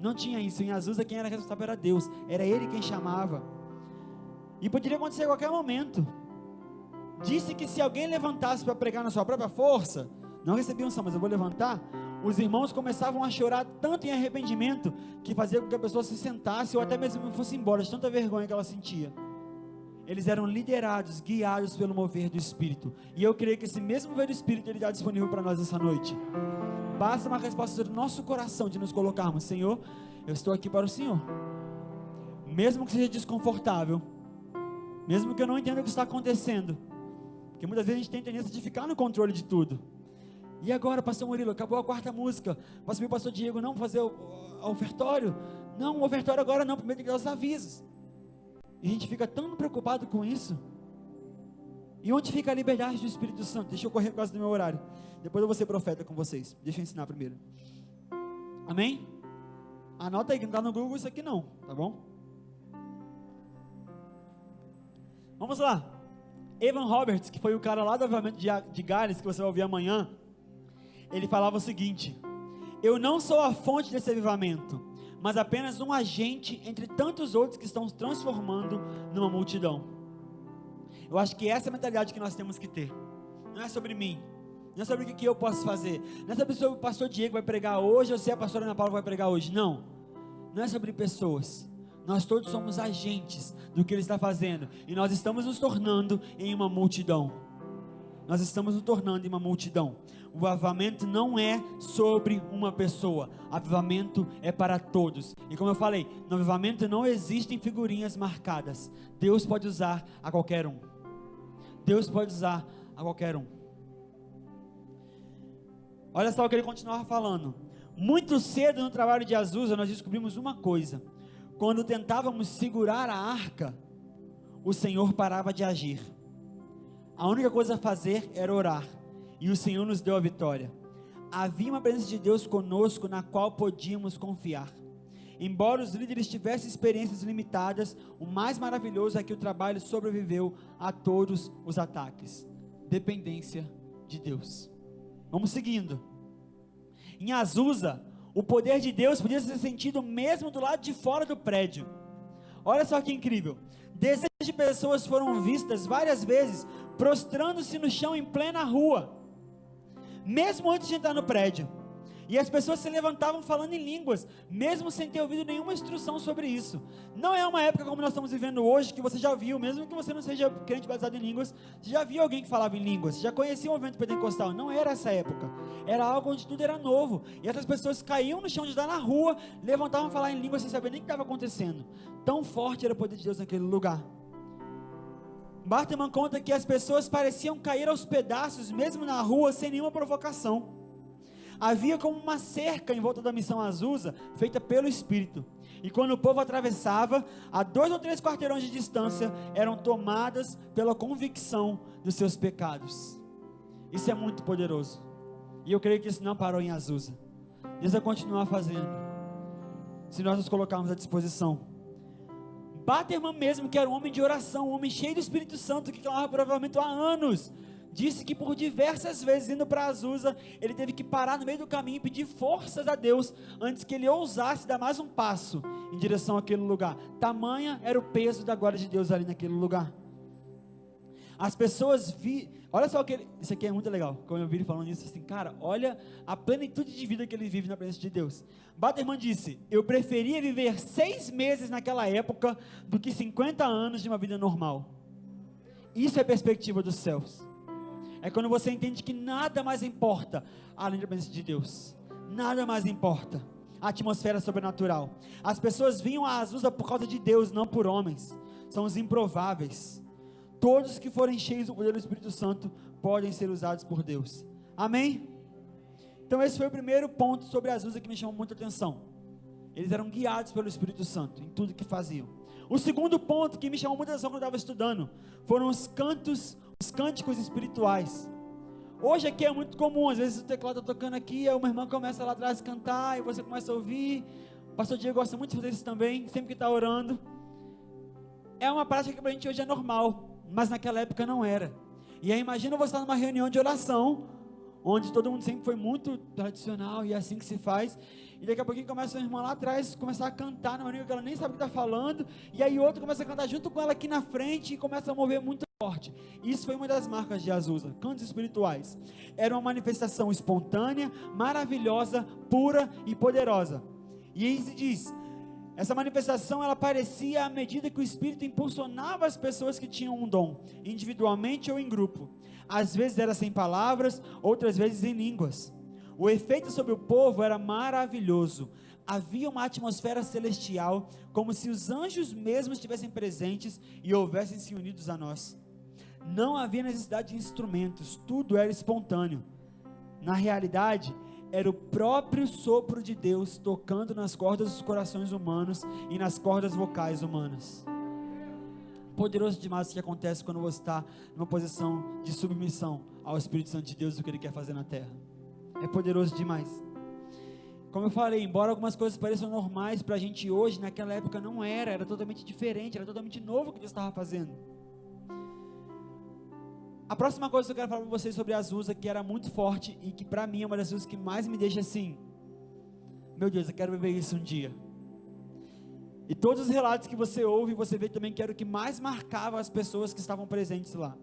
não tinha isso. Em Azusa, quem era responsável era Deus. Era Ele quem chamava. E poderia acontecer a qualquer momento. Disse que se alguém levantasse para pregar na sua própria força, não recebia unção, mas eu vou levantar. Os irmãos começavam a chorar tanto em arrependimento que fazia com que a pessoa se sentasse ou até mesmo fosse embora, de tanta vergonha que ela sentia eles eram liderados, guiados pelo mover do Espírito. E eu creio que esse mesmo mover do Espírito ele está disponível para nós essa noite. Basta uma resposta do nosso coração de nos colocarmos, Senhor, eu estou aqui para o Senhor. Mesmo que seja desconfortável, mesmo que eu não entenda o que está acontecendo, porque muitas vezes a gente tem tendência de ficar no controle de tudo. E agora, pastor Murilo, acabou a quarta música. Pastor, pastor Diego, não fazer o, o ofertório? Não, o ofertório agora não, primeiro tem que dar os avisos. E a gente fica tão preocupado com isso. E onde fica a liberdade do Espírito Santo? Deixa eu correr por causa do meu horário. Depois eu vou ser profeta com vocês. Deixa eu ensinar primeiro. Amém? Anota aí que não está no Google isso aqui não, tá bom? Vamos lá. Evan Roberts, que foi o cara lá do avivamento de Gales, que você vai ouvir amanhã, ele falava o seguinte: Eu não sou a fonte desse avivamento, mas apenas um agente entre tantos outros que estão se transformando numa multidão. Eu acho que essa é a mentalidade que nós temos que ter. Não é sobre mim, não é sobre o que eu posso fazer, não é sobre o pastor Diego vai pregar hoje ou se a pastora Ana Paula vai pregar hoje. Não, não é sobre pessoas. Nós todos somos agentes do que Ele está fazendo e nós estamos nos tornando em uma multidão. Nós estamos nos tornando em uma multidão. O avivamento não é sobre uma pessoa. Avivamento é para todos. E como eu falei, no avivamento não existem figurinhas marcadas. Deus pode usar a qualquer um. Deus pode usar a qualquer um. Olha só o que ele continuava falando. Muito cedo no trabalho de Azusa, nós descobrimos uma coisa. Quando tentávamos segurar a arca, o Senhor parava de agir. A única coisa a fazer era orar e o Senhor nos deu a vitória. Havia uma presença de Deus conosco na qual podíamos confiar. Embora os líderes tivessem experiências limitadas, o mais maravilhoso é que o trabalho sobreviveu a todos os ataques. Dependência de Deus. Vamos seguindo. Em Azusa, o poder de Deus podia ser sentido mesmo do lado de fora do prédio. Olha só que incrível. Dezenas de pessoas foram vistas várias vezes prostrando-se no chão em plena rua mesmo antes de entrar no prédio. E as pessoas se levantavam falando em línguas, mesmo sem ter ouvido nenhuma instrução sobre isso. Não é uma época como nós estamos vivendo hoje, que você já viu, mesmo que você não seja crente batizado em línguas, você já viu alguém que falava em línguas, você já conhecia o movimento pentecostal. Não era essa época. Era algo onde tudo era novo. E essas pessoas caíam no chão de estar na rua, levantavam falar em línguas sem saber nem o que estava acontecendo. Tão forte era o poder de Deus naquele lugar. Bartman conta que as pessoas pareciam cair aos pedaços, mesmo na rua, sem nenhuma provocação. Havia como uma cerca em volta da missão Azusa, feita pelo Espírito. E quando o povo atravessava, a dois ou três quarteirões de distância, eram tomadas pela convicção dos seus pecados. Isso é muito poderoso. E eu creio que isso não parou em Azusa. Deus vai continuar fazendo. Se nós nos colocarmos à disposição. Baterman mesmo, que era um homem de oração, um homem cheio do Espírito Santo, que clamava provavelmente há anos, disse que por diversas vezes indo para Azusa, ele teve que parar no meio do caminho e pedir forças a Deus antes que ele ousasse dar mais um passo em direção àquele lugar. Tamanha era o peso da glória de Deus ali naquele lugar. As pessoas vi, olha só que ele, isso aqui é muito legal. Como eu vi ele falando isso assim, cara, olha a plenitude de vida que ele vive na presença de Deus. Baterman disse: Eu preferia viver seis meses naquela época do que 50 anos de uma vida normal. Isso é perspectiva dos céus. É quando você entende que nada mais importa além da presença de Deus. Nada mais importa. A atmosfera sobrenatural. As pessoas vinham a Azusa por causa de Deus, não por homens. São os improváveis Todos que forem cheios do poder do Espírito Santo podem ser usados por Deus. Amém? Então, esse foi o primeiro ponto sobre Azusa que me chamou muita atenção. Eles eram guiados pelo Espírito Santo em tudo que faziam. O segundo ponto que me chamou muita atenção quando eu estava estudando foram os cantos, os cânticos espirituais. Hoje aqui é muito comum, às vezes o teclado está tocando aqui, aí uma irmã começa lá atrás a cantar, e você começa a ouvir. O pastor Diego gosta muito de fazer isso também, sempre que está orando. É uma prática que para a gente hoje é normal, mas naquela época não era. E aí imagina você estar numa reunião de oração, onde todo mundo sempre foi muito tradicional e é assim que se faz. E daqui a pouquinho começa uma irmã lá atrás começar a cantar numa língua que ela nem sabe o que está falando, e aí outro começa a cantar junto com ela aqui na frente e começa a mover muito forte. Isso foi uma das marcas de Azusa, cantos espirituais. Era uma manifestação espontânea, maravilhosa, pura e poderosa. E aí se diz: essa manifestação ela aparecia à medida que o Espírito impulsionava as pessoas que tinham um dom, individualmente ou em grupo. Às vezes era sem palavras, outras vezes em línguas. O efeito sobre o povo era maravilhoso. Havia uma atmosfera celestial, como se os anjos mesmos estivessem presentes e houvessem se unidos a nós. Não havia necessidade de instrumentos, tudo era espontâneo. Na realidade, era o próprio sopro de Deus tocando nas cordas dos corações humanos e nas cordas vocais humanas. Poderoso demais o que acontece quando você está numa posição de submissão ao Espírito Santo de Deus e o que Ele quer fazer na terra. É poderoso demais. Como eu falei, embora algumas coisas pareçam normais para a gente hoje, naquela época não era, era totalmente diferente, era totalmente novo o que Deus estava fazendo. A próxima coisa que eu quero falar para vocês sobre Azusa, que era muito forte e que para mim é uma das coisas que mais me deixa assim. Meu Deus, eu quero viver isso um dia. E todos os relatos que você ouve, você vê também que era o que mais marcava as pessoas que estavam presentes lá.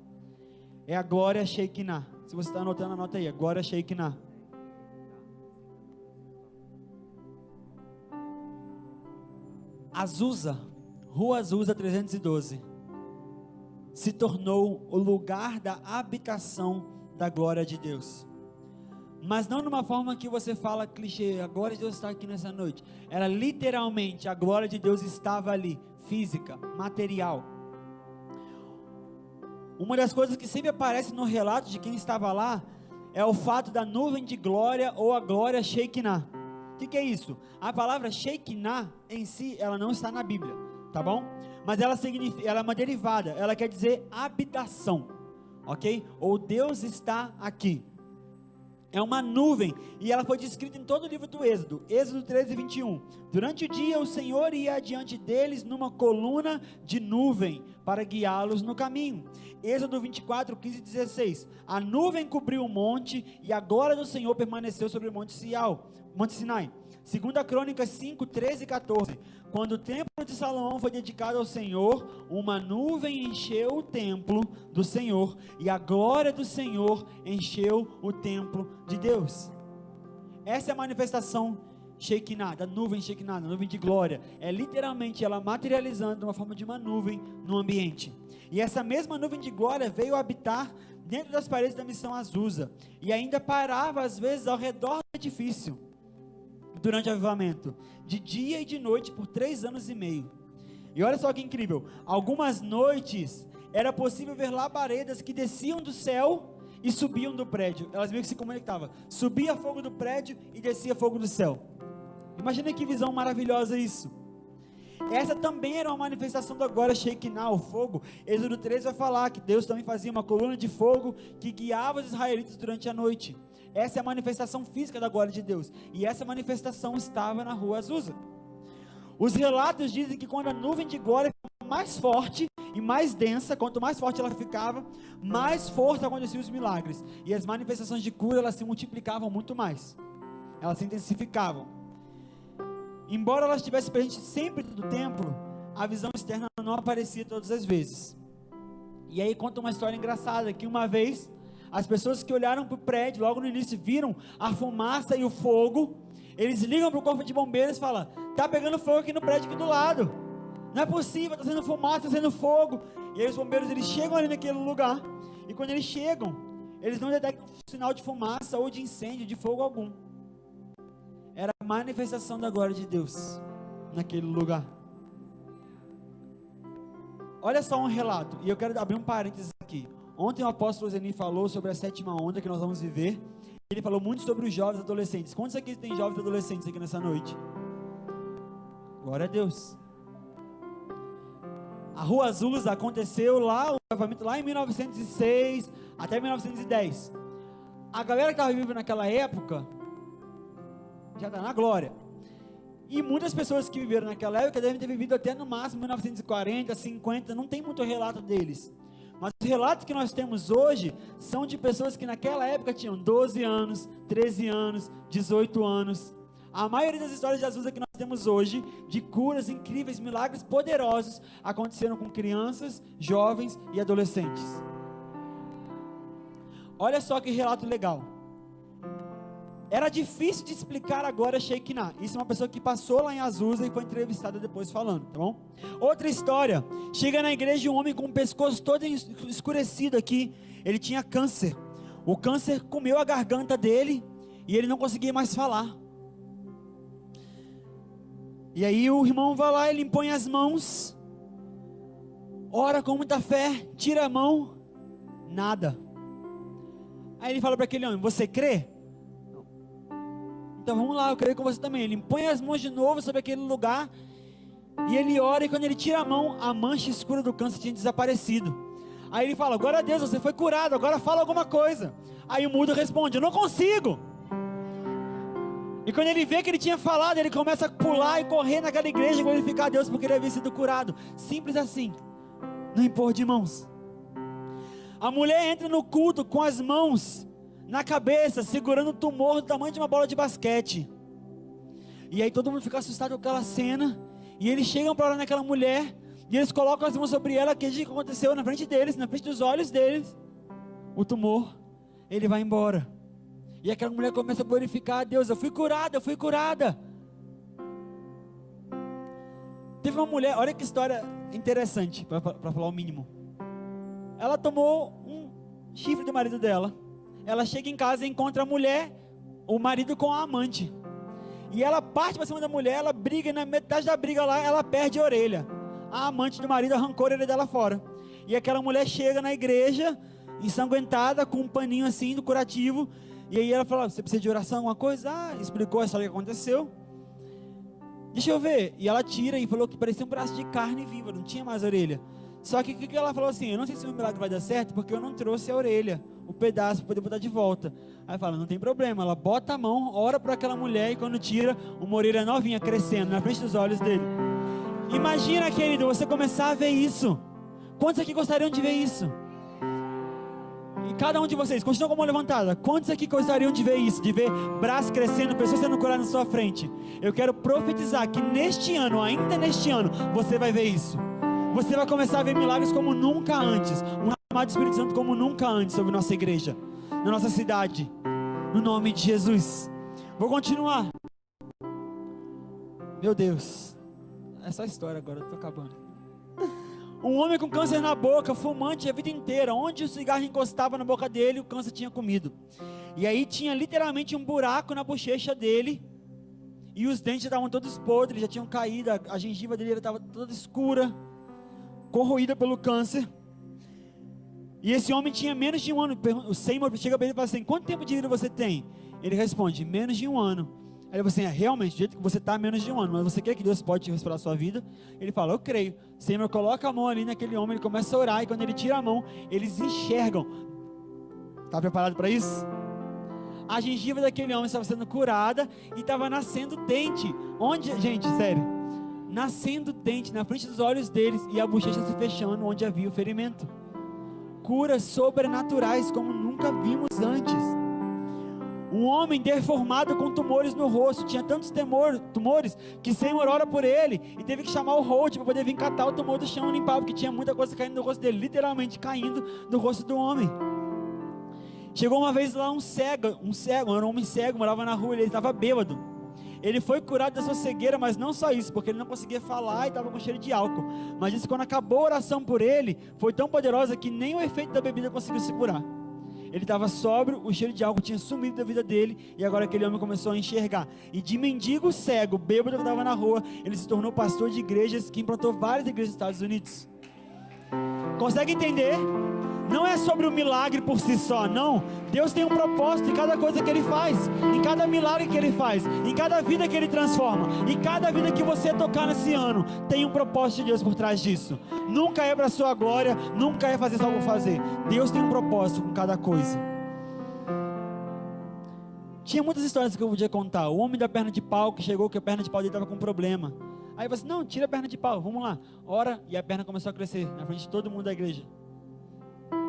É a glória Shekinah. Se você está anotando, anota aí. A glória Shekinah. Azusa, Rua Azusa 312 se tornou o lugar da habitação da glória de Deus. Mas não numa forma que você fala clichê, a glória de Deus está aqui nessa noite. Era literalmente, a glória de Deus estava ali, física, material. Uma das coisas que sempre aparece no relato de quem estava lá é o fato da nuvem de glória ou a glória Shekinah. O que, que, é isso? A palavra Shekinah em si, ela não está na Bíblia, tá bom? Mas ela, significa, ela é uma derivada, ela quer dizer habitação, ok? Ou Deus está aqui. É uma nuvem, e ela foi descrita em todo o livro do Êxodo, Êxodo 13, 21. Durante o dia o Senhor ia adiante deles numa coluna de nuvem para guiá-los no caminho. Êxodo 24, 15 e 16. A nuvem cobriu o monte e a glória do Senhor permaneceu sobre o monte Sial, Monte Sinai. Segunda Crônica 5, 13 e 14. Quando o templo de Salomão foi dedicado ao Senhor, uma nuvem encheu o templo do Senhor e a glória do Senhor encheu o templo de Deus. Essa é a manifestação Shekinah, da nuvem Shekinah, da nuvem de glória. É literalmente ela materializando uma forma de uma nuvem no ambiente. E essa mesma nuvem de glória veio habitar dentro das paredes da missão Azusa e ainda parava às vezes ao redor do edifício durante o avivamento, de dia e de noite por três anos e meio. E olha só que incrível: algumas noites era possível ver labaredas que desciam do céu e subiam do prédio. Elas meio que se conectavam. Subia fogo do prédio e descia fogo do céu. Imagina que visão maravilhosa isso. Essa também era uma manifestação do agora Shekinah, o fogo. Êxodo 13 vai falar que Deus também fazia uma coluna de fogo que guiava os israelitas durante a noite. Essa é a manifestação física da glória de Deus. E essa manifestação estava na rua Azusa. Os relatos dizem que quando a nuvem de glória ficava mais forte e mais densa, quanto mais forte ela ficava, mais forte aconteciam os milagres. E as manifestações de cura, elas se multiplicavam muito mais. Elas se intensificavam. Embora ela estivesse presente sempre do templo, a visão externa não aparecia todas as vezes. E aí conta uma história engraçada que uma vez as pessoas que olharam para o prédio logo no início viram a fumaça e o fogo. Eles ligam para o corpo de bombeiros e falam: Tá pegando fogo aqui no prédio aqui do lado. Não é possível, está sendo fumaça, está sendo fogo. E aí os bombeiros eles chegam ali naquele lugar. E quando eles chegam, eles não detectam sinal de fumaça ou de incêndio, de fogo algum. Era a manifestação da glória de Deus naquele lugar. Olha só um relato, e eu quero abrir um parênteses aqui. Ontem o apóstolo Zeni falou sobre a sétima onda que nós vamos viver. Ele falou muito sobre os jovens adolescentes. Quantos aqui tem jovens adolescentes aqui nessa noite? Glória a Deus. A Rua Azusa aconteceu lá, o avivamento lá em 1906 até 1910. a galera que estava viva naquela época já está na glória. E muitas pessoas que viveram naquela época devem ter vivido até no máximo 1940, 50, não tem muito relato deles. Mas os relatos que nós temos hoje são de pessoas que naquela época tinham 12 anos, 13 anos, 18 anos. A maioria das histórias de Jesus que nós temos hoje, de curas incríveis, milagres poderosos, aconteceram com crianças, jovens e adolescentes. Olha só que relato legal. Era difícil de explicar agora Shekinah. Isso é uma pessoa que passou lá em Azusa e foi entrevistada depois falando, tá bom? Outra história. Chega na igreja um homem com o pescoço todo escurecido aqui. Ele tinha câncer. O câncer comeu a garganta dele e ele não conseguia mais falar. E aí o irmão vai lá, ele impõe as mãos, ora com muita fé, tira a mão, nada. Aí ele fala para aquele homem: Você crê? Então vamos lá, eu creio com você também. Ele põe as mãos de novo sobre aquele lugar. E ele ora, e quando ele tira a mão, a mancha escura do câncer tinha desaparecido. Aí ele fala: Glória a Deus, você foi curado, agora fala alguma coisa. Aí o mudo responde: Eu não consigo. E quando ele vê que ele tinha falado, ele começa a pular e correr naquela igreja e glorificar a Deus porque ele havia sido curado. Simples assim. Não impor de mãos. A mulher entra no culto com as mãos na cabeça, segurando um tumor do tamanho de uma bola de basquete. E aí todo mundo fica assustado com aquela cena. E eles chegam para orar naquela mulher. E eles colocam as mãos sobre ela. Que que aconteceu na frente deles, na frente dos olhos deles. O tumor. Ele vai embora. E aquela mulher começa a glorificar Deus. Eu fui curada, eu fui curada. Teve uma mulher, olha que história interessante, para falar o mínimo. Ela tomou um chifre do marido dela ela chega em casa e encontra a mulher, o marido com a amante. E ela parte para cima da mulher, ela briga, e na metade da briga lá, ela perde a orelha. A amante do marido arrancou a orelha dela fora. E aquela mulher chega na igreja, ensanguentada, com um paninho assim do curativo. E aí ela fala: Você precisa de oração, alguma coisa? Ah, explicou a história que aconteceu. Deixa eu ver. E ela tira e falou que parecia um braço de carne viva, não tinha mais orelha. Só que o que ela falou assim? Eu não sei se o milagre vai dar certo, porque eu não trouxe a orelha o pedaço para poder botar de volta. Aí fala, não tem problema. Ela bota a mão, ora para aquela mulher e quando tira, uma orelha novinha crescendo na frente dos olhos dele. Imagina, querido, você começar a ver isso. Quantos aqui gostariam de ver isso? E cada um de vocês, continua com a mão levantada. Quantos aqui gostariam de ver isso? De ver braço crescendo, pessoas sendo curadas na sua frente? Eu quero profetizar que neste ano, ainda neste ano, você vai ver isso. Você vai começar a ver milagres como nunca antes. Um Amado Espírito Santo, como nunca antes sobre nossa igreja, na nossa cidade, no nome de Jesus. Vou continuar. Meu Deus, essa história agora, tô acabando. [laughs] Um homem com câncer na boca, fumante a vida inteira, onde o cigarro encostava na boca dele, o câncer tinha comido. E aí tinha literalmente um buraco na bochecha dele, e os dentes estavam todos podres, já tinham caído, a gengiva dele estava toda escura, corroída pelo câncer. E esse homem tinha menos de um ano. O Senhor chega para ele e fala assim: Quanto tempo de vida você tem? Ele responde: Menos de um ano. Aí ele fala assim: é, Realmente, do jeito que você está, menos de um ano. Mas você quer que Deus pode restaurar a sua vida? Ele fala: Eu creio. Senhor coloca a mão ali naquele homem, ele começa a orar. E quando ele tira a mão, eles enxergam. Está preparado para isso? A gengiva daquele homem estava sendo curada e estava nascendo dente. Onde, gente, sério? Nascendo dente na frente dos olhos deles e a bochecha se fechando onde havia o ferimento curas sobrenaturais como nunca vimos antes. Um homem deformado com tumores no rosto, tinha tantos temor, tumores que Senhor ora por ele e teve que chamar o Holt para poder vir catar o tumor do chão e limpar, porque tinha muita coisa caindo no rosto dele, literalmente caindo no rosto do homem. Chegou uma vez lá um cego, um cego, um homem cego, morava na rua, ele estava bêbado. Ele foi curado da sua cegueira, mas não só isso, porque ele não conseguia falar e estava com cheiro de álcool. Mas disse que quando acabou a oração por ele, foi tão poderosa que nem o efeito da bebida conseguiu se curar. Ele estava sóbrio, o cheiro de álcool tinha sumido da vida dele, e agora aquele homem começou a enxergar. E de mendigo cego, bêbado que estava na rua, ele se tornou pastor de igrejas que implantou várias igrejas nos Estados Unidos. Consegue entender? Não é sobre o milagre por si só, não. Deus tem um propósito em cada coisa que Ele faz, em cada milagre que Ele faz, em cada vida que Ele transforma, em cada vida que você tocar nesse ano, tem um propósito de Deus por trás disso. Nunca é para sua glória, nunca é fazer só por fazer. Deus tem um propósito com cada coisa. Tinha muitas histórias que eu podia contar. O homem da perna de pau que chegou que a perna de pau dele estava com problema. Aí você, não, tira a perna de pau, vamos lá. Ora, e a perna começou a crescer na frente de todo mundo da igreja.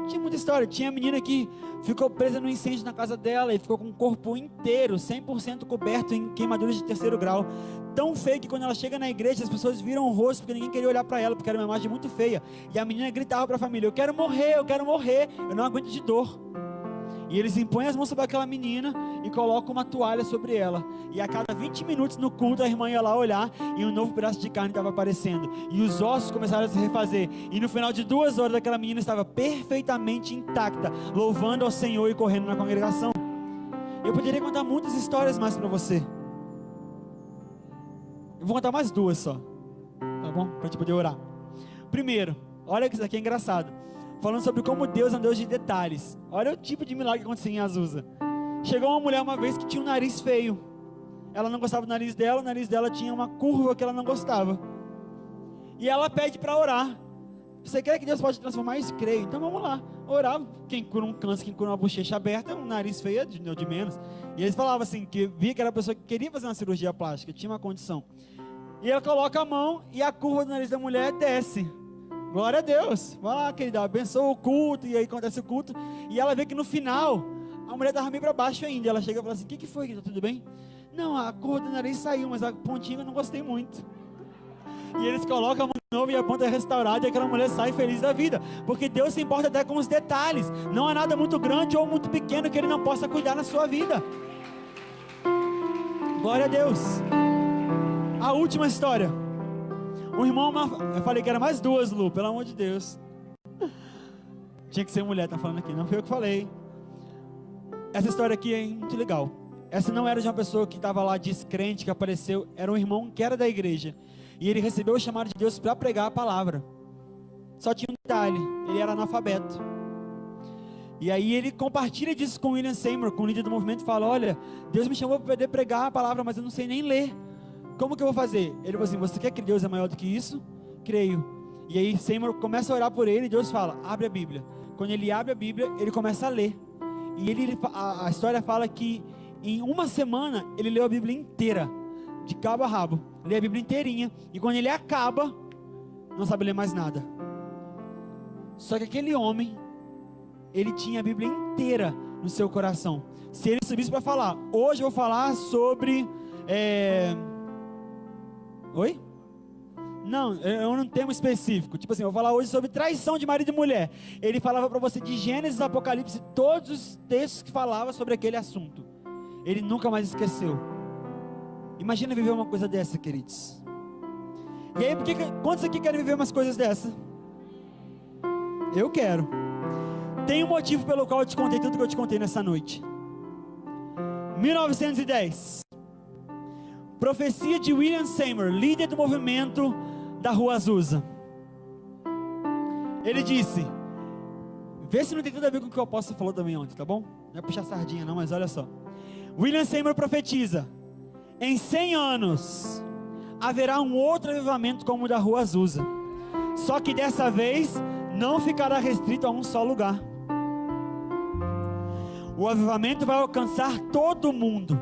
Tinha muita história. Tinha a menina que ficou presa no incêndio na casa dela e ficou com o corpo inteiro, 100% coberto em queimaduras de terceiro grau. Tão feio que quando ela chega na igreja, as pessoas viram o rosto porque ninguém queria olhar para ela, porque era uma imagem muito feia. E a menina gritava para a família: Eu quero morrer, eu quero morrer, eu não aguento de dor. E eles impõem as mãos sobre aquela menina e colocam uma toalha sobre ela. E a cada 20 minutos no culto, a irmã ia lá olhar e um novo pedaço de carne estava aparecendo. E os ossos começaram a se refazer. E no final de duas horas, aquela menina estava perfeitamente intacta, louvando ao Senhor e correndo na congregação. Eu poderia contar muitas histórias mais para você. Eu vou contar mais duas só. Tá bom? Para gente poder orar. Primeiro, olha que isso aqui é engraçado falando sobre como Deus é um Deus de detalhes. Olha o tipo de milagre que aconteceu em Azusa. Chegou uma mulher uma vez que tinha um nariz feio. Ela não gostava do nariz dela, o nariz dela tinha uma curva que ela não gostava. E ela pede para orar. Você quer que Deus pode transformar isso? Creio. Então vamos lá. Orar. Quem cura um câncer, quem cura uma bochecha aberta, um nariz feio é de, de menos. E eles falavam assim, que via que era a pessoa que queria fazer uma cirurgia plástica, tinha uma condição. E ela coloca a mão e a curva do nariz da mulher desce. Glória a Deus. Vai lá, querida, abençoa o culto. E aí acontece o culto. E ela vê que no final, a mulher estava meio para baixo ainda. Ela chega e fala assim: O que, que foi? Tá tudo bem? Não, a cor do nariz saiu, mas a pontinha eu não gostei muito. E eles colocam a mão de novo e a ponta é restaurada e aquela mulher sai feliz da vida. Porque Deus se importa até com os detalhes. Não há nada muito grande ou muito pequeno que Ele não possa cuidar na sua vida. Glória a Deus. A última história. Um irmão, eu falei que era mais duas, Lu, pelo amor de Deus. Tinha que ser mulher, tá falando aqui, não foi eu que falei. Essa história aqui é muito legal. Essa não era de uma pessoa que estava lá descrente, que apareceu, era um irmão que era da igreja. E ele recebeu o chamado de Deus para pregar a palavra. Só tinha um detalhe, ele era analfabeto. E aí ele compartilha disso com William Seymour, com o líder do movimento, e fala: Olha, Deus me chamou para poder pregar a palavra, mas eu não sei nem ler. Como que eu vou fazer? Ele falou assim: Você quer que Deus é maior do que isso? Creio. E aí Senhor começa a orar por ele e Deus fala: Abre a Bíblia. Quando ele abre a Bíblia, ele começa a ler. E ele, a, a história fala que em uma semana ele leu a Bíblia inteira, de cabo a rabo. Lê a Bíblia inteirinha. E quando ele acaba, não sabe ler mais nada. Só que aquele homem, ele tinha a Bíblia inteira no seu coração. Se ele subisse para falar, hoje eu vou falar sobre. É, Oi? Não, eu não tenho um específico. Tipo assim, eu vou falar hoje sobre traição de marido e mulher. Ele falava para você de Gênesis, Apocalipse, todos os textos que falavam sobre aquele assunto. Ele nunca mais esqueceu. Imagina viver uma coisa dessa, queridos. E aí, porque, quantos aqui querem viver umas coisas dessa? Eu quero. Tem um motivo pelo qual eu te contei tudo que eu te contei nessa noite. 1910. Profecia de William Seymour, líder do movimento da Rua Azusa. Ele disse: Vê se não tem tudo a ver com o que o apóstolo falou também ontem, tá bom? Não é puxar sardinha, não, mas olha só. William Seymour profetiza: Em 100 anos haverá um outro avivamento como o da Rua Azusa. Só que dessa vez não ficará restrito a um só lugar. O avivamento vai alcançar todo mundo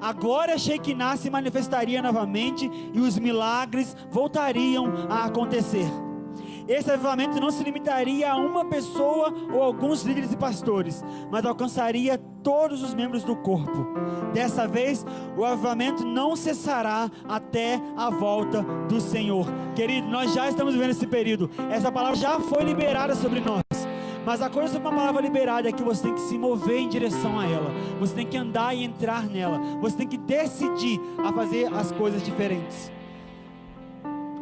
a glória Shekinah se manifestaria novamente e os milagres voltariam a acontecer. Esse avivamento não se limitaria a uma pessoa ou alguns líderes e pastores, mas alcançaria todos os membros do corpo. Dessa vez, o avivamento não cessará até a volta do Senhor. Querido, nós já estamos vivendo esse período. Essa palavra já foi liberada sobre nós. Mas a coisa sobre uma palavra liberada é que você tem que se mover em direção a ela. Você tem que andar e entrar nela. Você tem que decidir a fazer as coisas diferentes.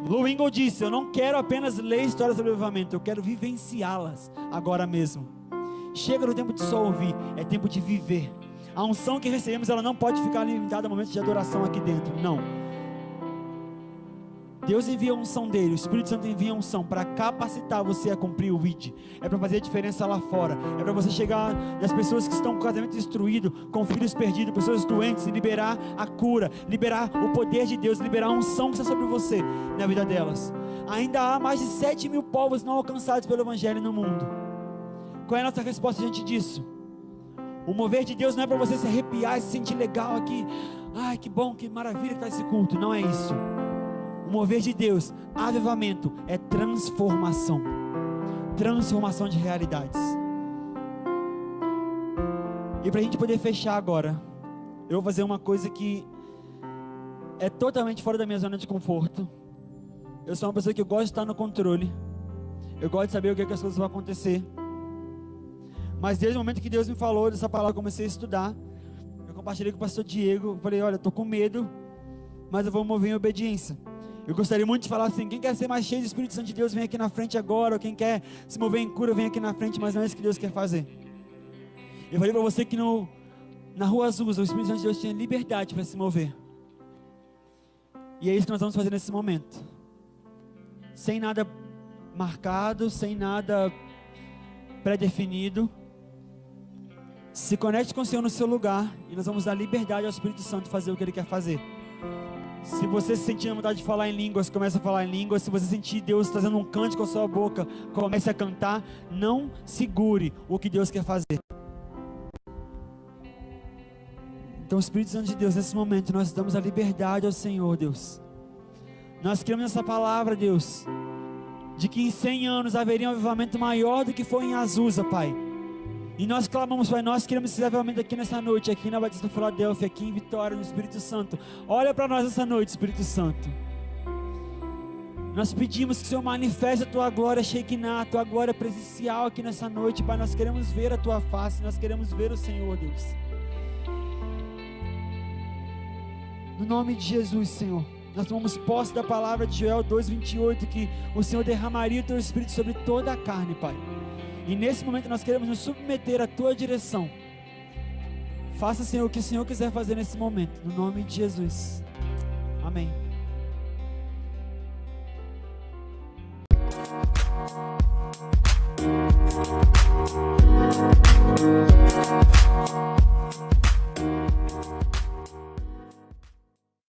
Lou disse: Eu não quero apenas ler histórias sobre avivamento, eu quero vivenciá-las agora mesmo. Chega no tempo de só ouvir, é tempo de viver. A unção que recebemos, ela não pode ficar limitada a momentos de adoração aqui dentro. Não Deus envia a unção dele, o Espírito Santo envia a unção para capacitar você a cumprir o ID. É para fazer a diferença lá fora. É para você chegar nas pessoas que estão com casamento destruído, com filhos perdidos, pessoas doentes, e liberar a cura, liberar o poder de Deus, liberar a unção que está sobre você na vida delas. Ainda há mais de 7 mil povos não alcançados pelo Evangelho no mundo. Qual é a nossa resposta diante disso? O mover de Deus não é para você se arrepiar e se sentir legal aqui. Ai, que bom, que maravilha que está esse culto. Não é isso. O mover de Deus, avivamento, é transformação transformação de realidades. E para a gente poder fechar agora, eu vou fazer uma coisa que é totalmente fora da minha zona de conforto. Eu sou uma pessoa que gosta de estar no controle. Eu gosto de saber o que, é que as coisas vão acontecer. Mas desde o momento que Deus me falou dessa palavra, eu comecei a estudar. Eu compartilhei com o pastor Diego. Falei: Olha, estou com medo, mas eu vou mover em obediência. Eu gostaria muito de falar assim: quem quer ser mais cheio do Espírito Santo de Deus, vem aqui na frente agora. Ou quem quer se mover em cura, vem aqui na frente. Mas não é isso que Deus quer fazer. Eu falei para você que no, na rua azul, o Espírito Santo de Deus tinha liberdade para se mover. E é isso que nós vamos fazer nesse momento. Sem nada marcado, sem nada pré-definido. Se conecte com o Senhor no seu lugar e nós vamos dar liberdade ao Espírito Santo fazer o que ele quer fazer. Se você sentir a vontade de falar em línguas, comece a falar em línguas. Se você sentir Deus trazendo um cântico à sua boca, comece a cantar. Não segure o que Deus quer fazer. Então, Espírito Santo de Deus, nesse momento, nós damos a liberdade ao Senhor, Deus. Nós queremos essa palavra, Deus, de que em 100 anos haveria um avivamento maior do que foi em Azusa, Pai. E nós clamamos, Pai, nós queremos esse avivamento aqui nessa noite, aqui na Batista Filadélfia, aqui em Vitória, no Espírito Santo. Olha para nós essa noite, Espírito Santo. Nós pedimos que o Senhor manifeste a tua glória Shekinah, a tua glória presencial aqui nessa noite, Pai. Nós queremos ver a tua face, nós queremos ver o Senhor, Deus. No nome de Jesus, Senhor. Nós tomamos posse da palavra de Joel 2,28, que o Senhor derramaria o teu Espírito sobre toda a carne, Pai. E nesse momento nós queremos nos submeter à tua direção. Faça, Senhor, o que o Senhor quiser fazer nesse momento, no nome de Jesus. Amém.